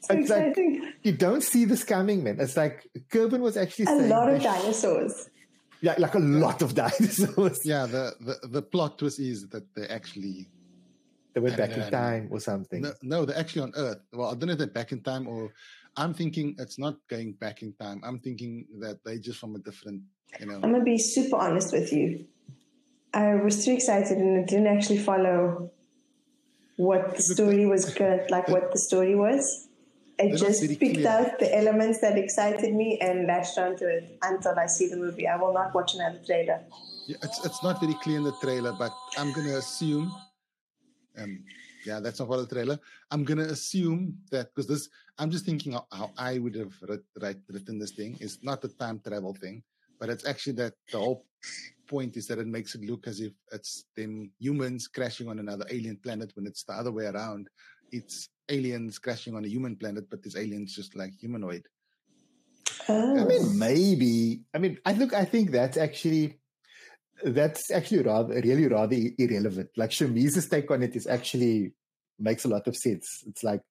A: So
B: It's like- you don't see this coming, man. It's like Kervyn was actually
A: a
B: saying,
A: lot of dinosaurs.
B: yeah, like a lot of [laughs] dinosaurs.
C: yeah. The, the the plot twist is that they actually
B: They went
C: I
B: back
C: know,
B: in time or something.
C: no, no, they're actually on Earth. Well, I don't know if they're back in time or I'm thinking it's not going back in time. I'm thinking that they just from a different, you know.
A: I'm gonna be super honest with you. I was too excited and I didn't actually follow what the story was good, [laughs] like what the story was. I
C: not
A: just picked
C: clear.
A: out the elements that excited me and latched onto it until I see the movie. I will not watch another trailer.
C: Yeah, it's it's not very clear in the trailer, but I'm gonna assume, um, yeah, that's not of the trailer. I'm gonna assume that because this, I'm just thinking how, how I would have writ, write, written this thing. It's not the time travel thing, but it's actually that the whole point is that it makes it look as if it's them humans crashing on another alien planet when it's the other way around. It's aliens crashing on a human planet, but this aliens just like humanoid.
A: Oh.
B: I mean, maybe. I mean, I look. I think that's actually that's actually rather really rather irrelevant. Like Shamiz's take on it is actually makes a lot of sense. It's like,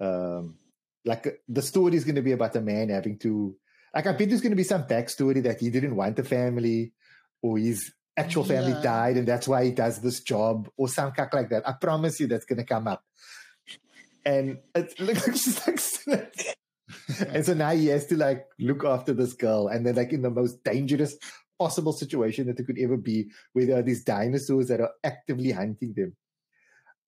B: um, like uh, the story is going to be about a man having to. Like, I bet there's going to be some backstory that he didn't want a family, or his actual family
C: Yeah.
B: died, and that's why he does this job, or some cack like that. I promise you, that's going to come up. And it's [laughs] like, she's like [laughs] and so now he has to like look after this girl and they're like in the most dangerous possible situation that it could ever be where there are these dinosaurs that are actively hunting them.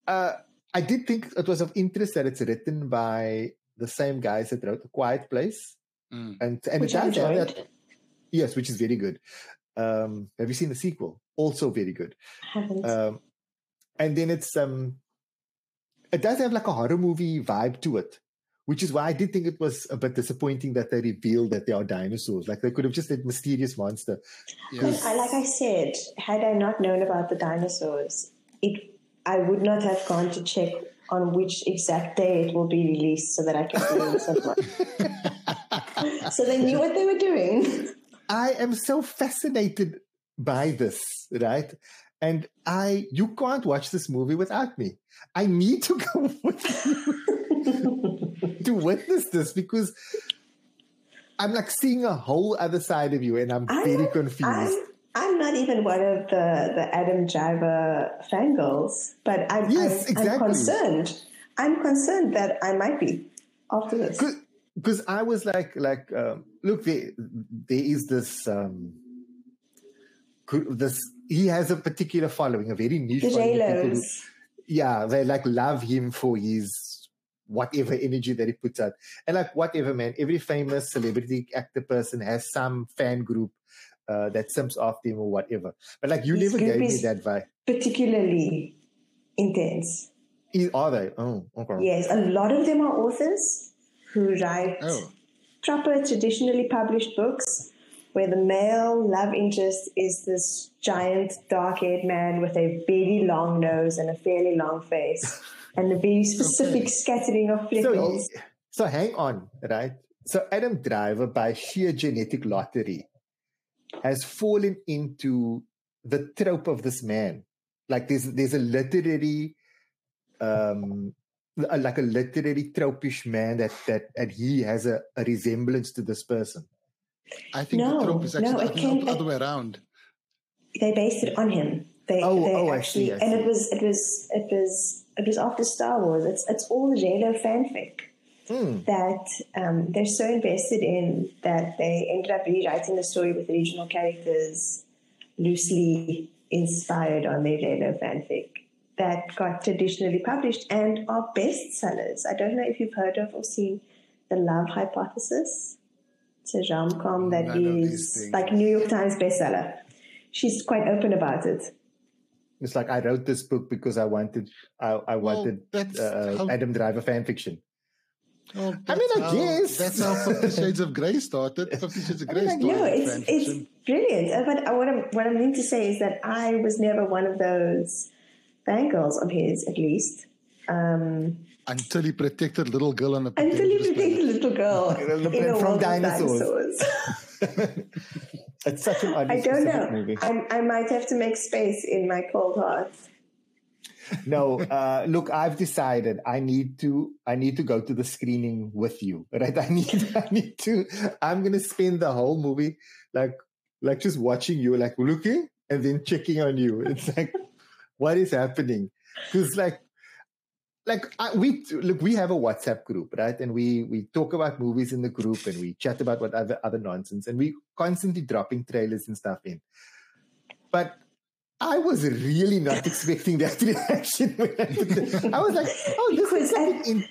B: Uh, i did think it was of interest that it's written by the same guys that wrote the quiet place.
C: Mm.
B: and and
A: Which
B: it does have that yes which is very good. Um, have you seen the sequel? Also very good.
A: Haven't.
B: um, and then it's um, it does have like a horror movie vibe to it, which is why I did think it was a bit disappointing that they revealed that they are dinosaurs. Like they could have just said mysterious monster.
A: I, like I said, had I not known about the dinosaurs, it I would not have gone to check on which exact day it will be released so that I can see it someone. [laughs] So they knew what they were doing.
B: I am so fascinated by this, right? And I, you can't watch this movie without me. I need to [laughs] go with you [laughs] to witness this because I'm like seeing a whole other side of you, and I'm
A: I'm-
B: very confused.
A: I'm, I'm not even one of the, the Adam Driver fangirls, but I'm,
B: Yes,
A: I'm, I'm
B: exactly.
A: concerned. I'm concerned that I might be after this.
B: because I was like, like, um, look, there, there is this, um, this. He has a particular following, a very niche
A: The
B: following. of people
A: Reylos.
B: yeah, they like love him for his whatever energy that he puts out, and like whatever, man. Every famous celebrity actor person has some fan group. uh, that sims after him or whatever. But like you
A: His
B: never gave me that vibe.
A: Particularly intense.
B: Is- Are they? Oh, okay.
A: Yes, a lot of them are authors who write
C: Oh,
A: proper traditionally published books where the male love interest is this giant dark haired man with a very long nose and a fairly long face [laughs] and a very specific
C: Okay.
A: scattering of
B: So,
A: freckles.
B: so hang on, right? So Adam Driver, by sheer genetic lottery, has fallen into the trope of this man. Like there's there's a literary, um, like a literary tropish man that that and he has a, a resemblance to this person.
C: I think
A: No,
C: the trope is actually
A: no,
C: I
A: it
C: think
A: can-
C: the other way around.
A: they based it on him. They,
B: Oh,
A: they
B: oh, I
A: actually,
B: see, I
A: and
B: see.
A: it was, it was, it was, it was after Star Wars. It's, it's all Reylo fanfic
B: Hmm.
A: that um, they're so invested in that they ended up rewriting the story with original characters loosely inspired on their Reylo fanfic that got traditionally published and are bestsellers. I don't know if you've heard of or seen The Love Hypothesis. It's a rom-com that
C: I
A: is like New York Times bestseller. She's quite open about it.
B: It's like I wrote this book because I wanted I, I
C: Well,
B: wanted
C: that's
B: uh,
C: how-
B: Adam Driver fan fiction.
C: Well,
B: I mean,
C: that's
B: I
C: how-
B: guess.
C: that's how Fifty Shades of Grey started. [laughs] Fifty Shades of Grey
B: like,
A: No, it's it's brilliant. Uh, But what I'm what I mean to say is that I was never one of those fangirls of his, at least. Um,
C: until he protected little girl on a
A: until he protected
C: planet.
A: little girl [laughs]
B: From
A: in a world of
B: dinosaurs.
A: dinosaurs. [laughs]
B: it's such an oddly
A: I don't know.
B: movie.
A: I, I might have to make space in my cold heart.
B: No, uh, look, I've decided I need to. I need to go to the screening with you, right? I need. [laughs] I need to. I'm gonna spend the whole movie like, like just watching you, like looking and then checking on you. It's like, [laughs] what is happening? Because like, like I, we look, we have a WhatsApp group, right? And we we talk about movies in the group, and we chat about what other other nonsense, and we constantly dropping trailers and stuff in. But I was really not [laughs] expecting that [laughs] reaction. I, I was like, "Oh, this
A: Because
B: is in."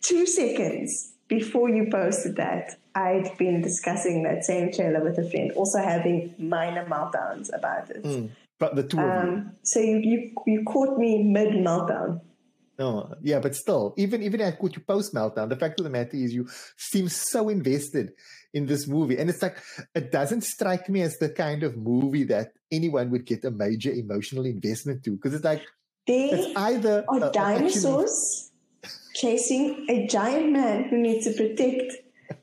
A: Two seconds before you posted that, I'd been discussing that same trailer with a friend, also having minor meltdowns about it.
B: Mm, But the two
A: Um, so you, you you caught me mid meltdown.
B: No, yeah, but still, even even at you post meltdown, the fact of the matter is, you seem so invested in this movie, and it's like it doesn't strike me as the kind of movie that anyone would get a major emotional investment to, because it's like
A: they
B: it's either
A: are
B: a- a
A: dinosaurs chasing a giant man who needs to protect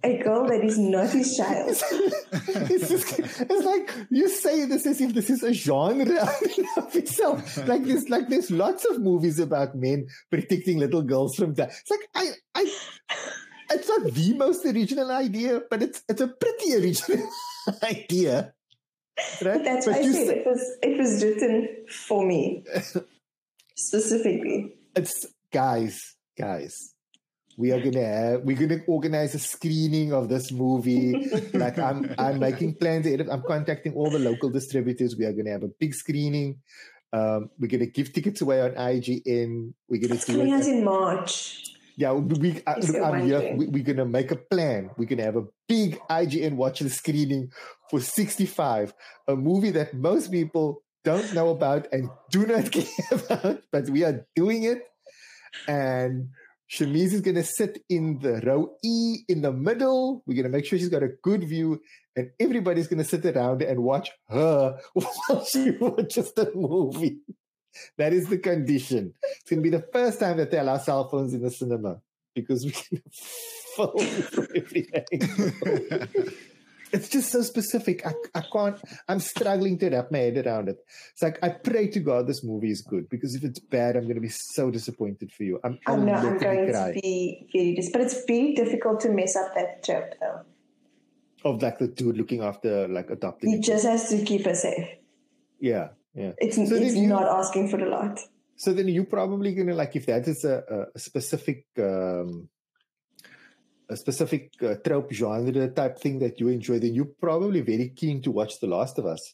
A: a girl that is not his child.
B: it's just it's like you say this as if this is a genre [laughs] in of itself. Like there's like there's lots of movies about men protecting little girls from that. It's like I I it's not the most original idea, but it's it's a pretty original [laughs] idea. Right?
A: But that's why I said it was it was written for me [laughs] specifically.
B: it's guys, guys. We are gonna have, we're gonna organize a screening of this movie. [laughs] like I'm I'm making plans. I'm contacting all the local distributors. We are gonna have a big screening. Um, we're gonna give tickets away on IGN. We're gonna do it.
A: in March.
B: Yeah, we, we, I, look, I'm here. We, we're gonna make a plan. We're gonna have a big IGN watches screening for 65, a movie that most people don't know about and do not [laughs] care about, but we are doing it. And Shamiz is gonna sit in the row E in the middle. We're gonna make sure she's got a good view, and everybody's gonna sit around and watch her [laughs] while she watches the movie. That is the condition. It's going to be the first time that they allow cell phones in the cinema because we can [laughs] film from every angle. [laughs] it's just so specific. I, I can't, I'm struggling to wrap my head around it. It's like, I pray to God this movie is good because if it's bad, I'm going to be so disappointed for you. I'm, I'll
A: know I'm going
B: cry.
A: to be very dis- but it's very difficult to mess up that trip though.
B: Of like the dude looking after, like adopting.
A: He just has to keep her safe.
B: yeah, yeah.
A: It's
B: So
A: it's
B: you-
A: not asking for a lot.
B: So then you're probably gonna like if that is a, a specific um, a specific uh, trope genre type thing that you enjoy, then you're probably very keen to watch The Last of Us.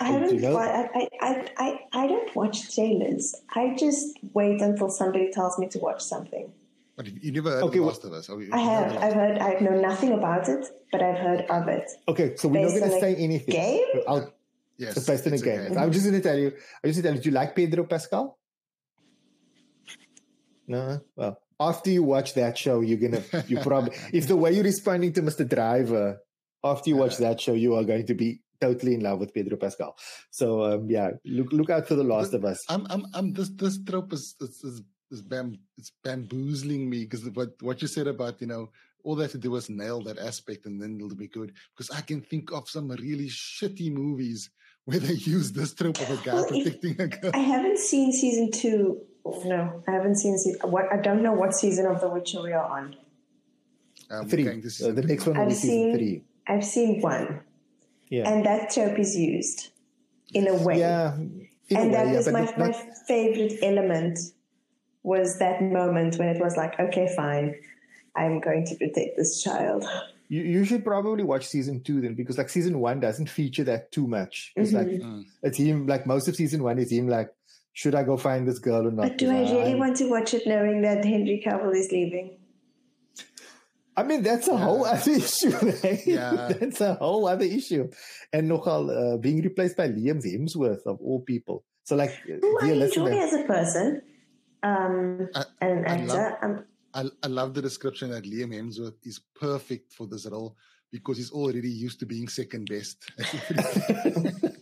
A: I
B: Oh, do
A: haven't.
B: you know-
A: I, I, I, I, I don't watch trailers. I just wait until somebody tells me to watch something.
C: But you never heard
B: Okay,
C: of
B: well-
C: Last of Us? Or you-
A: I have.
C: heard
A: I've heard. I know nothing about it, but I've heard of it.
B: Okay, so we're not going to
A: a
B: say anything.
A: game?
B: I'll,
C: Yes,
B: it's based on a
C: it's
B: game. I'm just going to tell you. I'm just going to tell you. Do you like Pedro Pascal? No. Well, after you watch that show, you're gonna. You probably [laughs] if the way you're responding to Mr. Driver after you watch that show, you are going to be totally in love with Pedro Pascal. So um, yeah, look look out for the Last of Us.
C: I'm, I'm, I'm. This, this trope is, is, is, is bam, it's bamboozling me because what, what you said about, you know, all they have to do is nail that aspect and then it'll be good. Because I can think of some really shitty movies where they [laughs] use this trope of a guy
A: Well, if-
C: protecting a girl.
A: I haven't seen season two. No, I haven't seen season. What I don't know what season of The Witcher we are on.
C: Um,
B: Three. Uh, the next one will be
A: I've
B: season
A: seen-
B: three.
A: I've seen one,
B: Yeah.
A: and that trope is used in a way.
B: yeah. in
A: and
B: way,
A: that
B: yeah,
A: was my,
B: it's
A: my favorite element was that moment when it was like, okay, fine, I'm going to protect this child.
B: You, you should probably watch season two then, because like season one doesn't feature that too much. It's like
C: Mm.
B: it's him. Like most of season one is him. Like, should I go find this girl or not?
A: But do I really
B: Nah.
A: want to watch it knowing that Henry Cavill is leaving?
B: I mean, that's a whole other [laughs] issue. Right?
C: Yeah. [laughs]
B: that's a whole other issue. And nogal uh, being replaced by Liam Hemsworth of all people. So, like,
A: Who I
B: dear
A: enjoy
B: listener,
A: as a person, um,
C: I-
A: an
C: I love-
A: actor. Um,
C: I, I love the description that Liam Hemsworth is perfect for this role because he's already used to being second best. [laughs]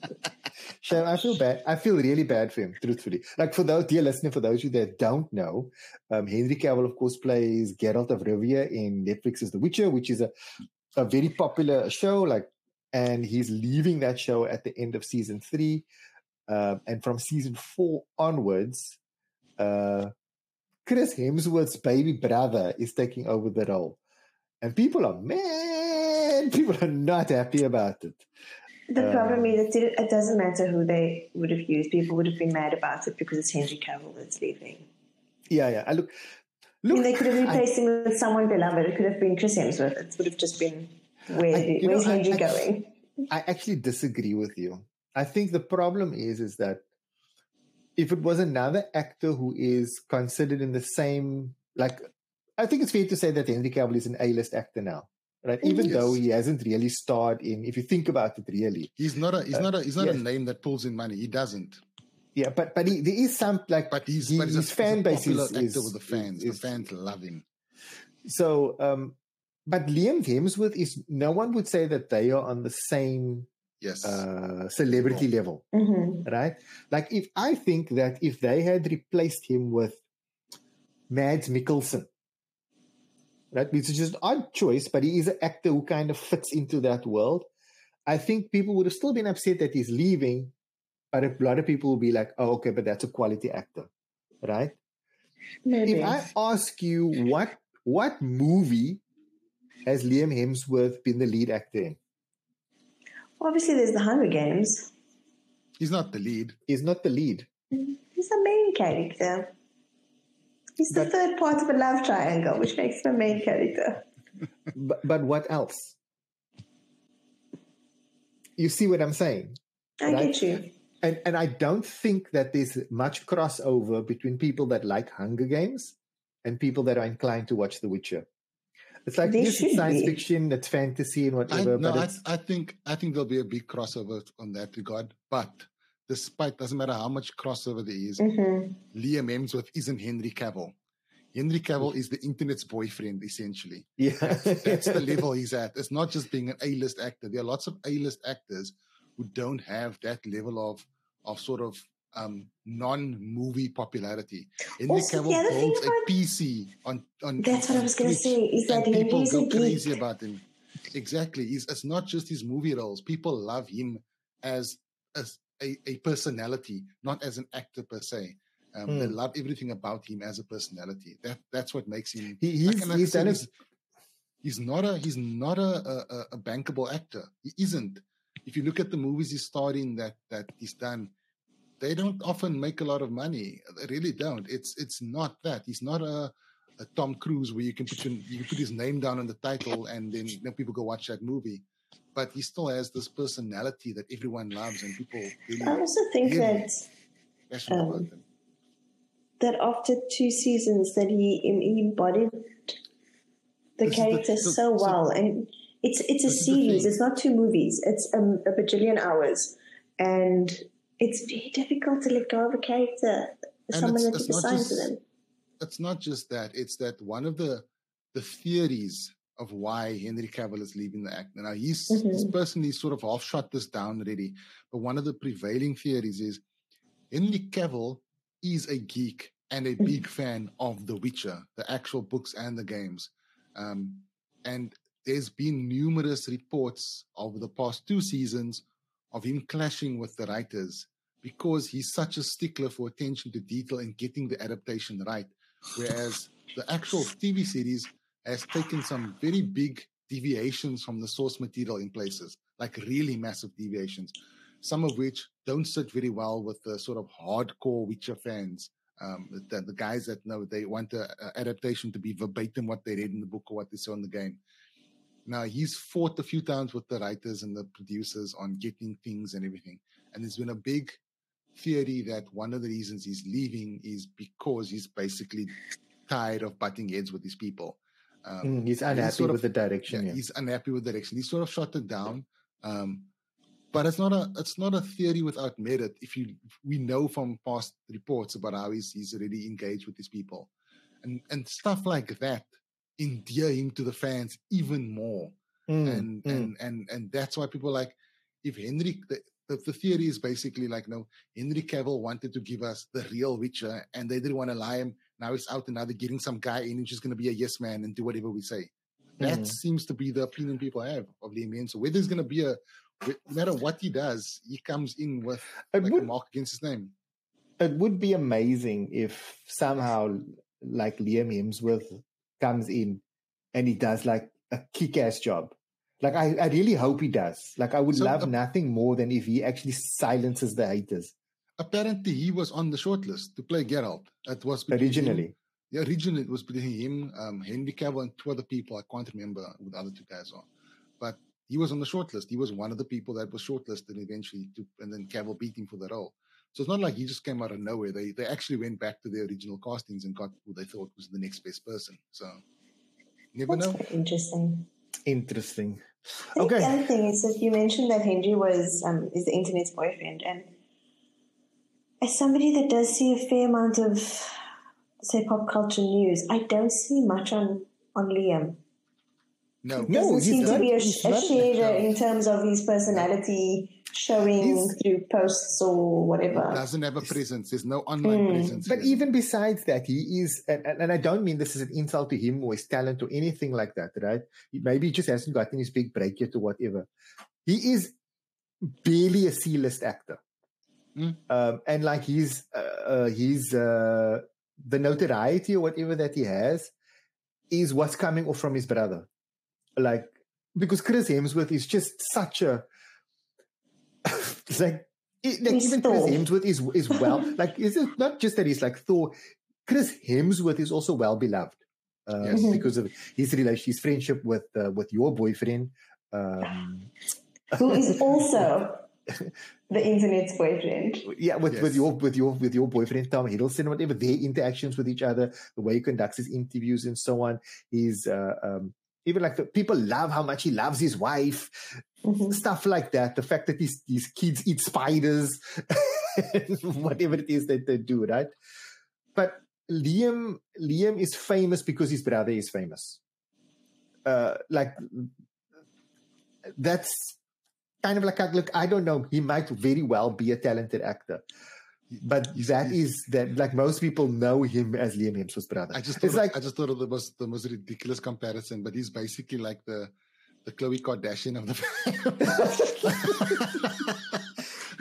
B: Shane, I feel bad. I feel really bad for him, truthfully. Like for those dear listener, for those of you that don't know, um, Henry Cavill, of course, plays Geralt of Rivia in Netflix's The Witcher, which is a, a very popular show. Like, and he's leaving that show at the end of season three, um, and from season four onwards, uh, Chris Hemsworth's baby brother is taking over the role, and people are man, people are not happy about it.
A: The
B: Uh,
A: problem is it, it doesn't matter who they would have used. People would have been mad about it because it's Henry Cavill that's leaving.
B: Yeah, yeah. I look,
A: I
B: look.
A: mean, they could have
B: I-
A: replaced him with someone beloved. It could have been Chris Hemsworth. It would have just been where,
B: I- know,
A: where's
B: I-
A: Henry
B: I-
A: going?
B: I actually disagree with you. I think the problem is is that if it was another actor who is considered in the same like I think it's fair to say that Henry Cavill is an A-list actor now. Right? Even
C: Yes.
B: though he hasn't really starred in if you think about it really.
C: he's not a he's not a he's not
B: yes.
C: a name that pulls in money. He doesn't.
B: Yeah, but but he, there is some like
C: But he's,
B: he-
C: but he's,
B: his
C: a,
B: fan
C: he's a
B: base is, is,
C: with the fans.
B: is-
C: the fans love him.
B: So, um, but Liam Hemsworth is no one would say that they are on the same
C: Yes.
B: uh, celebrity level.
A: hmm
B: right? Like if I think that if they had replaced him with Mads Mikkelsen, right, which is just an odd choice, but he is an actor who kind of fits into that world. I think people would have still been upset that he's leaving, but a lot of people will be like, "Oh, okay, but that's a quality actor," right?
A: Maybe.
B: If I ask you what what movie has Liam Hemsworth been the lead actor in?
A: Obviously, there's the Hunger Games.
C: he's not the lead.
B: He's not the lead.
A: He's the main character. He's the
B: But-
A: third part of a love triangle, which makes him a main character.
B: But, but what else? You see what I'm saying?
A: I
B: Right.
A: get you.
B: And and I don't think that there's much crossover between people that like Hunger Games and people that are inclined to watch The Witcher. It's like
A: There
B: yes, it's science
A: be.
B: fiction, it's fantasy and
C: I,
B: whatever,
C: no,
B: but
C: I, I think I think there'll be a big crossover on that regard. But despite doesn't matter how much crossover there is,
A: hmm
C: Liam Hemsworth isn't Henry Cavill. Henry Cavill is the internet's boyfriend, essentially.
B: yeah.
C: That's the level [laughs] he's at. It's not just being an A-list actor. There are lots of A-list actors who don't have that level of of sort of um, non-movie popularity. Henry
A: Also, the
C: Cavill
A: other thing
C: a PC on on.
A: That's
C: on
A: what I was going to
C: Twitch,
A: say. Is that
C: people go crazy
A: geek.
C: about him. Exactly. He's, it's not just his movie roles. People love him as as a, a personality, not as an actor per se. Um, They
B: Hmm.
C: love everything about him as a personality. That that's what makes him.
B: He, he's,
C: like
B: he's
C: he's, he's not a he's not a, a, a- bankable actor. He isn't. If you look at the movies he's starred in that that he's done, they don't often make a lot of money. They really don't. It's it's not that. He's not a, a Tom Cruise where you can put your, you can put his name down on the title and then then people go watch that movie. But he still has this personality that everyone loves and people really
A: I also think that Um, that after two seasons that he, he embodied the
C: This
A: character
C: the-
A: so
C: so-
A: well, and it's it's a
C: This is the
A: series. It's not two movies. It's um, a bajillion hours, and it's very difficult to let go of a character, someone that you
C: not
A: assigned to them.
C: it's not just that; it's that one of the the theories of why Henry Cavill is leaving the act. Now he's he's
A: Mhm.
C: personally sort of half shot this down already, but one of the prevailing theories is Henry Cavill is a geek and a big fan of The Witcher, the actual books and the games. Um, and there's been numerous reports over the past two seasons of him clashing with the writers because he's such a stickler for attention to detail and getting the adaptation right. Whereas the actual TV series has taken some very big deviations from the source material in places, like really massive deviations, some of which don't sit very well with the sort of hardcore Witcher fans. Um, the, the guys that know they want the adaptation to be verbatim what they read in the book or what they saw in the game. Now he's fought a few times with the writers and the producers on getting things and everything, and there's been a big theory that one of the reasons he's leaving is because he's basically tired of butting heads with these people. Um,
B: Mm, he's unhappy
C: sort of-
B: with the direction.
C: yeah,
B: Yeah,
C: he's unhappy with direction. He sort of shot it down. Um, but it's not a it's not a theory without merit. If you we know from past reports about how he's he's already engaged with these people, and and stuff like that endear him to the fans even more.
B: Mm,
C: and
B: mm.
C: and and and that's why people like if Henrik the, the, the theory is basically like no Henry Cavill wanted to give us the real Witcher and they didn't want to lie him. Now he's out and now they're getting some guy in who's just going to be a yes man and do whatever we say. That
B: Mm.
C: seems to be the opinion people have of Liam Neeson. So whether he's going to be a no matter what he does, he comes in with
B: It
C: like
B: would
C: a mark against his name.
B: it would be amazing if somehow like Liam Hemsworth comes in and he does like a kick-ass job. Like I, I really hope he does. Like I would
C: So,
B: love
C: uh,
B: nothing more than if he actually silences the haters
C: Apparently, he was on the shortlist to play Geralt. That was between him-
B: originally.
C: Yeah, originally it was between him, um, Henry Cavill, and two other people. I can't remember who the other two guys are, but he was on the shortlist. He was one of the people that was shortlisted eventually, to, and then Cavill beat him for the role. So it's not like he just came out of nowhere. They they actually went back to their original castings and got who they thought was the next best person. So never
A: That's
C: know.
A: interesting.
B: Interesting.
A: I think the
B: Okay.
A: other thing is that you mentioned that Henry was um, is the internet's boyfriend, and as somebody that does see a fair amount of say pop culture news, I don't see much on on Liam.
C: No,
B: No,
A: Doesn't
B: he's
A: seem to be a,
B: he's
A: a
B: not-
A: sharer in terms of his personality showing
B: He's-
A: through posts or whatever.
C: He doesn't have a presence. There's no online
A: Mm.
C: presence.
B: But
C: here.
B: even besides that, he is, and, and and I don't mean this is an insult to him or his talent or anything like that, right? Maybe he just hasn't gotten his big break yet or whatever. He is barely a C-list actor,
C: Mm.
B: um, and like he's uh, uh, he's uh, the notoriety or whatever that he has is what's coming off from his brother, like because Chris Hemsworth is just such a [laughs] like. it- like
A: He's
B: even Chris
A: Thor.
B: Hemsworth is is well [laughs] like is it not just that he's like Thor Chris Hemsworth is also well beloved uh,
C: Yes.
A: Mhm.
B: because of his relation his friendship with uh, with your boyfriend um, [laughs]
A: Who is also the internet's boyfriend.
B: yeah with, with your with your with your boyfriend Tom Hiddleston whatever their interactions with each other the way he conducts his interviews and so on he's uh, um, even like the people love how much he loves his wife
A: Mhm.
B: stuff like that. The fact that these these kids eat spiders, [laughs] whatever it is that they do, right? But Liam Liam is famous because his brother is famous. Uh, like that's kind of like look. I don't know. He might very well be a talented actor. But
C: that is
B: that
C: he's-
B: is that like most people know him as Liam Hemsworth's brother.
C: I just thought
B: it's
C: thought
B: like
C: I just thought of the most the most ridiculous comparison, but he's basically like the the Khloé Kardashian of the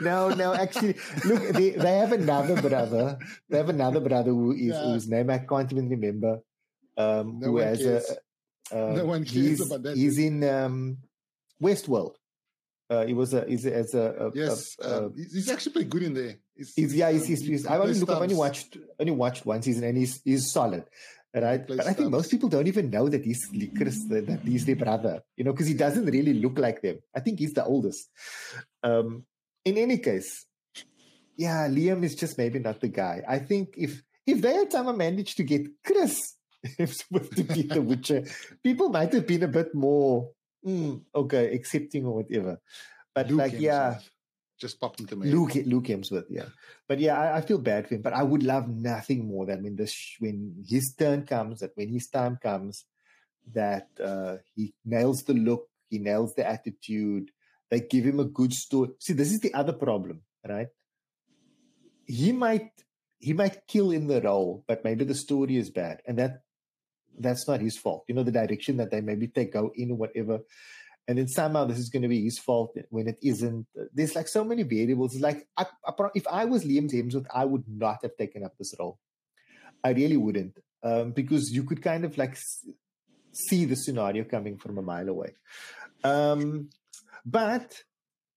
B: no, no, actually, look, they, they have another brother. They have another brother who is
C: Yeah.
B: whose name I can't even remember. Um,
C: No
B: who
C: one
B: has
C: cares.
B: a, uh,
C: No one cares
B: he's,
C: about that.
B: He's in um, Westworld. Uh, he was a he's as a, a,
C: yes,
B: a, a
C: um, he's, actually pretty good in there. He's,
B: he's, yeah, he's,
C: um,
B: he's, he's I've only
C: plays
B: look, I've only watched only watched one season and he's he's solid. Right,
C: plays
B: but I think most people don't even know that he's Chris, that he's their brother. You know, because he doesn't really look like them. I think he's the oldest. Um, in any case, yeah, Liam is just maybe not the guy. I think if if they had somehow managed to get Chris [laughs] to be the Witcher, people might have been a bit more mm, okay, accepting or whatever. But
C: Luke
B: like, yeah,
C: just popped into me.
B: Luke Luke Hemsworth, yeah. But yeah, I, I feel bad for him. But I would love nothing more than when this when his turn comes, that when his time comes, that uh, he nails the look, he nails the attitude. They give him a good story. See, this is the other problem, right? He might he might kill in the role, but maybe the story is bad, and that that's not his fault. You know, the direction that they maybe take go in or whatever. And then somehow this is going to be his fault when it isn't. There's like so many variables. Like I, I, if I was Liam Hemsworth, I would not have taken up this role. I really wouldn't, um, because you could kind of like see the scenario coming from a mile away. Um, but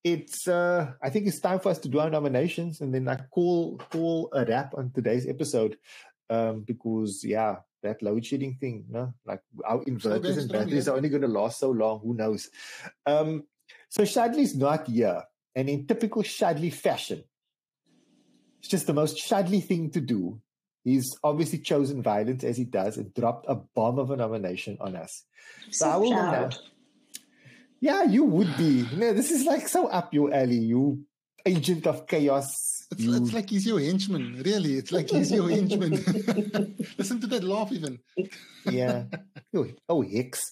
B: it's uh, I think it's time for us to do our nominations and then I call call a wrap on today's episode um, because yeah, that load shedding thing, no, like our inverters and batteries yeah. are only going to last so long. Who knows? Um, so Shadley's not here, and in typical Shadley fashion, it's just the most Shadley thing to do. He's obviously chosen violence as he does and dropped a bomb of a nomination on us.
A: So, so I will proud.
B: Yeah, you would be. No, this is like so up your alley, you agent of chaos.
C: It's, it's, like he's your henchman, really. It's like he's your henchman. [laughs] Listen to that laugh, even.
B: yeah. [laughs] Oh, oh Hicks.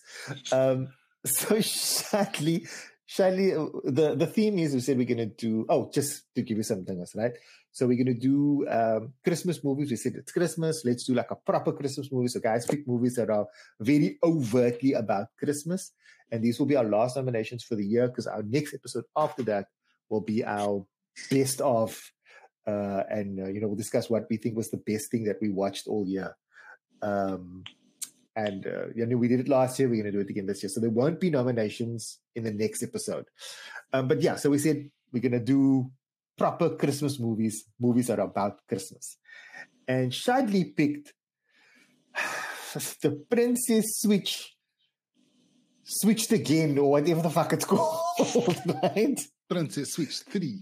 B: Um, so sadly, sadly, uh, the, the theme is we said we're going to do, oh, just to give you something else, right? So we're going to do um, Christmas movies. We said it's Christmas. Let's do like a proper Christmas movie. So guys, pick movies that are very overtly about Christmas. And these will be our last nominations for the year because our next episode after that will be our best of. Uh, and, uh, you know, we'll discuss what we think was the best thing that we watched all year. Um, and uh, you know, we did it last year. We're going to do it again this year. So there won't be nominations in the next episode. Um, but yeah, so we said we're going to do proper Christmas movies, movies that are about Christmas. And Shadley picked [sighs] the Princess Switch, switched again, or whatever the fuck it's [laughs] called, [laughs] right?
C: Princess Switch 3.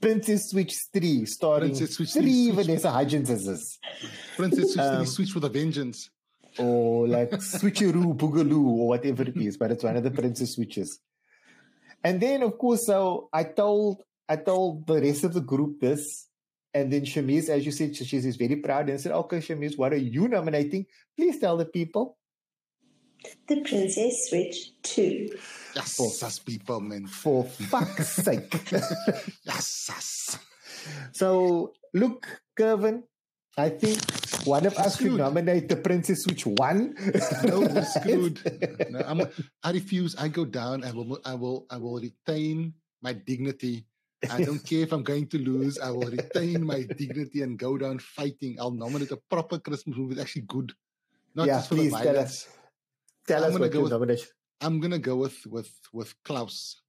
B: Princess Switch 3, starring Princess Switch 3, 3 Vanessa Hudgens.
C: Princess Switch um, 3, Switch with a Vengeance.
B: Or like Switcheroo, Boogaloo, or whatever it is, but it's one of the Princess Switches. And then, of course, so I told I told the rest of the group this. And then Shamiz, as you said, she's very proud and said, Okay, Shamiz, what are you nominating? Please tell the people.
A: The Princess Switch 2.
C: Yes, for, yes, people, man.
B: For fuck's sake. [laughs]
C: yes, yes.
B: So, look, Kervyn, I think one of us should nominate the Princess Switch 1.
C: no, we're [laughs] screwed. No, I'm, I refuse. I go down. I will, I will, I will retain my dignity I don't [laughs] care if I'm going to lose. I will retain my dignity and go down fighting. I'll nominate a proper Christmas movie. It's actually good.
B: Not yeah, just for please the tell us. Tell I'm us what go with,
C: I'm gonna go with with with Klaus.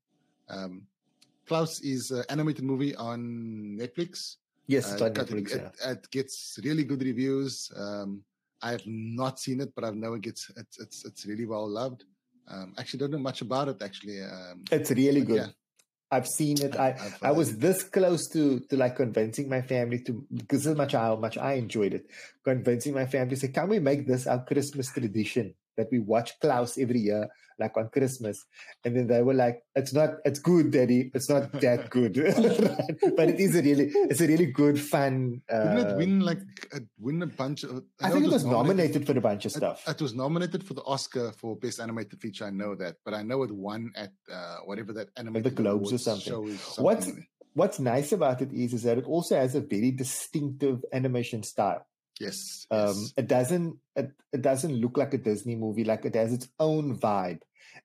C: Um, Klaus is an animated movie on Netflix.
B: Yes,
C: uh,
B: on Netflix.
C: It,
B: yeah.
C: it, gets really good reviews. Um, I have not seen it, but I know it gets it's it's, it's really well loved. Um, actually, don't know much about it. Actually, um,
B: it's really good. Yeah, I've seen it. I I was this close to to like convincing my family to because of much how much I enjoyed it. Convincing my family to say, "Can we make this our Christmas tradition that we watch Klaus every year, like on Christmas?" And then they were like, "It's not. It's good, Daddy. It's not that good, [laughs] [laughs] but it is a really. It's a really good, fun.
C: Uh, Didn't it win like a, win a bunch of?
B: I, I think it was, nominated, nominated, for a bunch of stuff.
C: It, it, was nominated for the Oscar for best animated feature. I know that, but I know it won at uh, whatever that animated
B: the Globes or something. something. What's What's nice about it is, is that it also has a very distinctive animation style.
C: Yes,
B: um,
C: yes.
B: It doesn't. It, it doesn't look like a Disney movie. Like it has its own vibe,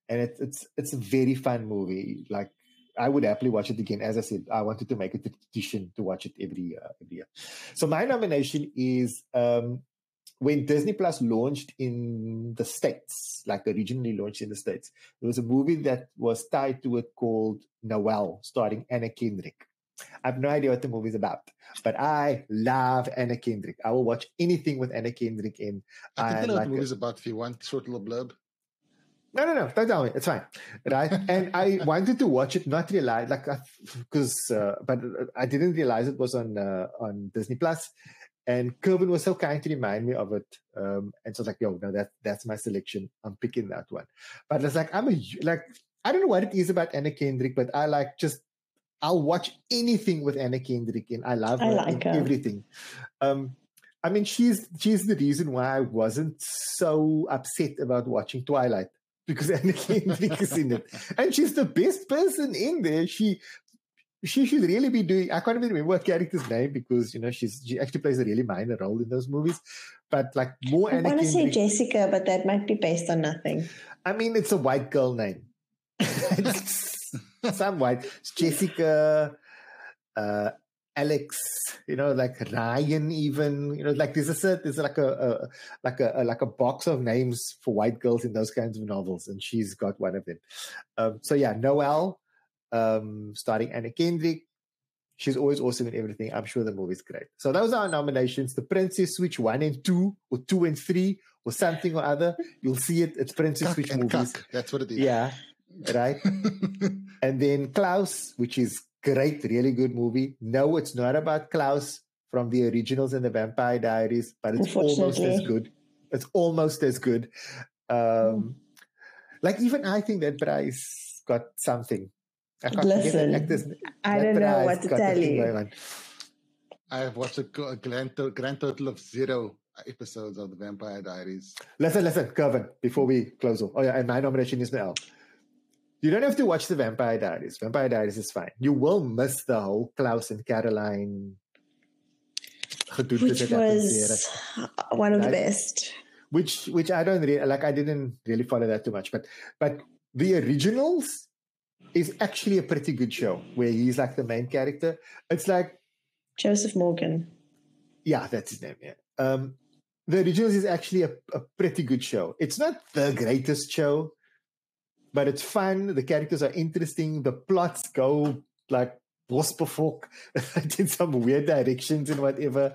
B: and it's it's it's a very fun movie. Like I would happily watch it again. As I said, I wanted to make it a tradition to watch it every year. Every year. So my nomination is um, when Disney Plus launched in the states, like originally launched in the states. There was a movie that was tied to it called Noelle, starring Anna Kendrick. I have no idea what the movie's about, but I love Anna Kendrick. I will watch anything with Anna Kendrick in.
C: I think I know like what the movie's about if you want short little blurb.
B: No, no, no. Don't tell me. It's fine, right? and I [laughs] wanted to watch it, not realize like because, uh, but I didn't realize it was on uh, on Disney Plus, and Kervyn was so kind to remind me of it. Um, and so I was like, yo, no, that that's my selection. I'm picking that one. But it's like I'm a like I don't know what it is about Anna Kendrick, but I like just I'll watch anything with Anna Kendrick and I love
A: I
B: her
A: like
B: in
A: her.
B: everything. Um, I mean, she's she's the reason why I wasn't so upset about watching Twilight because [laughs] Anna Kendrick is in it, and she's the best person in there. She she should really be doing. I can't even remember her character's name because you know she's she actually plays a really minor role in those movies. But like more
A: I want to say Jessica, but that might be based on nothing.
B: I mean, it's a white girl name. [laughs] [laughs] It's Some white Jessica, uh, Alex, you know, like Ryan, even you know, like there's a set, there's like a, a like a, a like a box of names for white girls in those kinds of novels, and she's got one of them. Um, so yeah, Noelle, um, starring Anna Kendrick. She's always awesome in everything. I'm sure the movie's great. So those are our nominations. The Princess Switch one and two, or two and three, or something or other. You'll see it. It's Princess Switch movies.
C: cuck. That's what it is.
B: Yeah, right. [laughs] and then Klaus, which is great, really good movie. No, it's not about Klaus from the originals and the Vampire Diaries, but it's almost as good. It's almost as good. Um, Like even I think that Bryce got something. I can't forget
A: Listen,
B: the actor's
A: I don't know
B: Bryce
A: what to
B: got
A: tell you.
B: going on.
C: I have watched a, a grand, to- grand total of zero episodes of the Vampire Diaries.
B: Listen, listen, Kervyn, before we close off. Oh, yeah, and my nomination is Mel. You don't have to watch the Vampire Diaries. Vampire Diaries is fine. You will miss the whole Klaus and Caroline
A: Which was one of the best.
B: which which I don't really like. I didn't really follow that too much, but but the originals is actually a pretty good show where he's like the main character. It's like
A: Joseph Morgan.
B: yeah, that's his name. Yeah. Um, the originals is actually a, a pretty good show. It's not the greatest show, but it's fun. The characters are interesting. The plots go like Bosbefok [laughs] in some weird directions and whatever.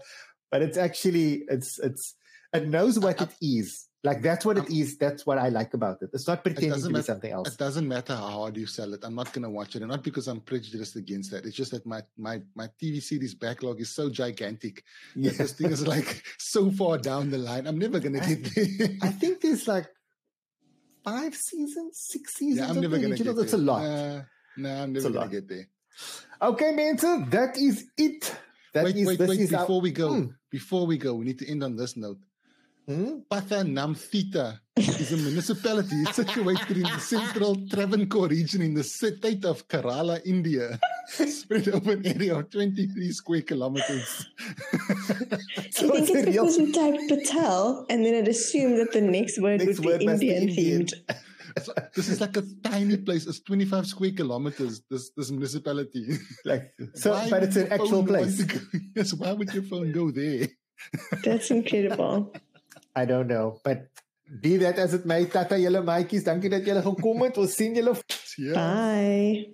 B: But it's actually it's it's it knows what it is. Like that's what it is. That's what I like about it. It's not pretending to
C: doesn't
B: be
C: matter-
B: something else.
C: It doesn't matter how hard you sell it. I'm not going to watch it, and not because I'm prejudiced against that. It's just that my my my TV series backlog is so gigantic.
B: Yeah.
C: This thing is like [laughs] so far down the line. I'm never going to get there.
B: I think there's like five seasons, six seasons.
C: yeah, I'm never going to get
B: original.
C: there.
B: That's a lot.
C: Uh, no, I'm never going to get there.
B: Okay, Mensa, that is it. That
C: wait,
B: is-
C: wait,
B: this
C: wait!
B: is our-
C: Before we go,
B: Hmm.
C: before we go, we need to end on this note.
B: Hmm?
C: Pathanamthitta is a municipality situated in the central Travancore region in the state of Kerala, India, [laughs] [laughs] spread over an area of 23 square kilometers. [laughs]
A: I think
B: it's a
A: it's
B: real-
A: because we typed Patel and then it assumed that the next word
B: Next
A: would
B: word
A: be
B: must
A: Indian
B: Indian.
A: themed. [laughs]
C: So this is like a tiny place. It's 25 square kilometers, this, this municipality.
B: Like so,
C: Why
B: but it's an actual place.
C: go- yes, why would your phone go there?
A: That's incredible.
B: I don't know, but be that as it may, tata julle maatjies, dankie dat julle gekom het. Ons sien julle
C: Yeah.
A: Bye.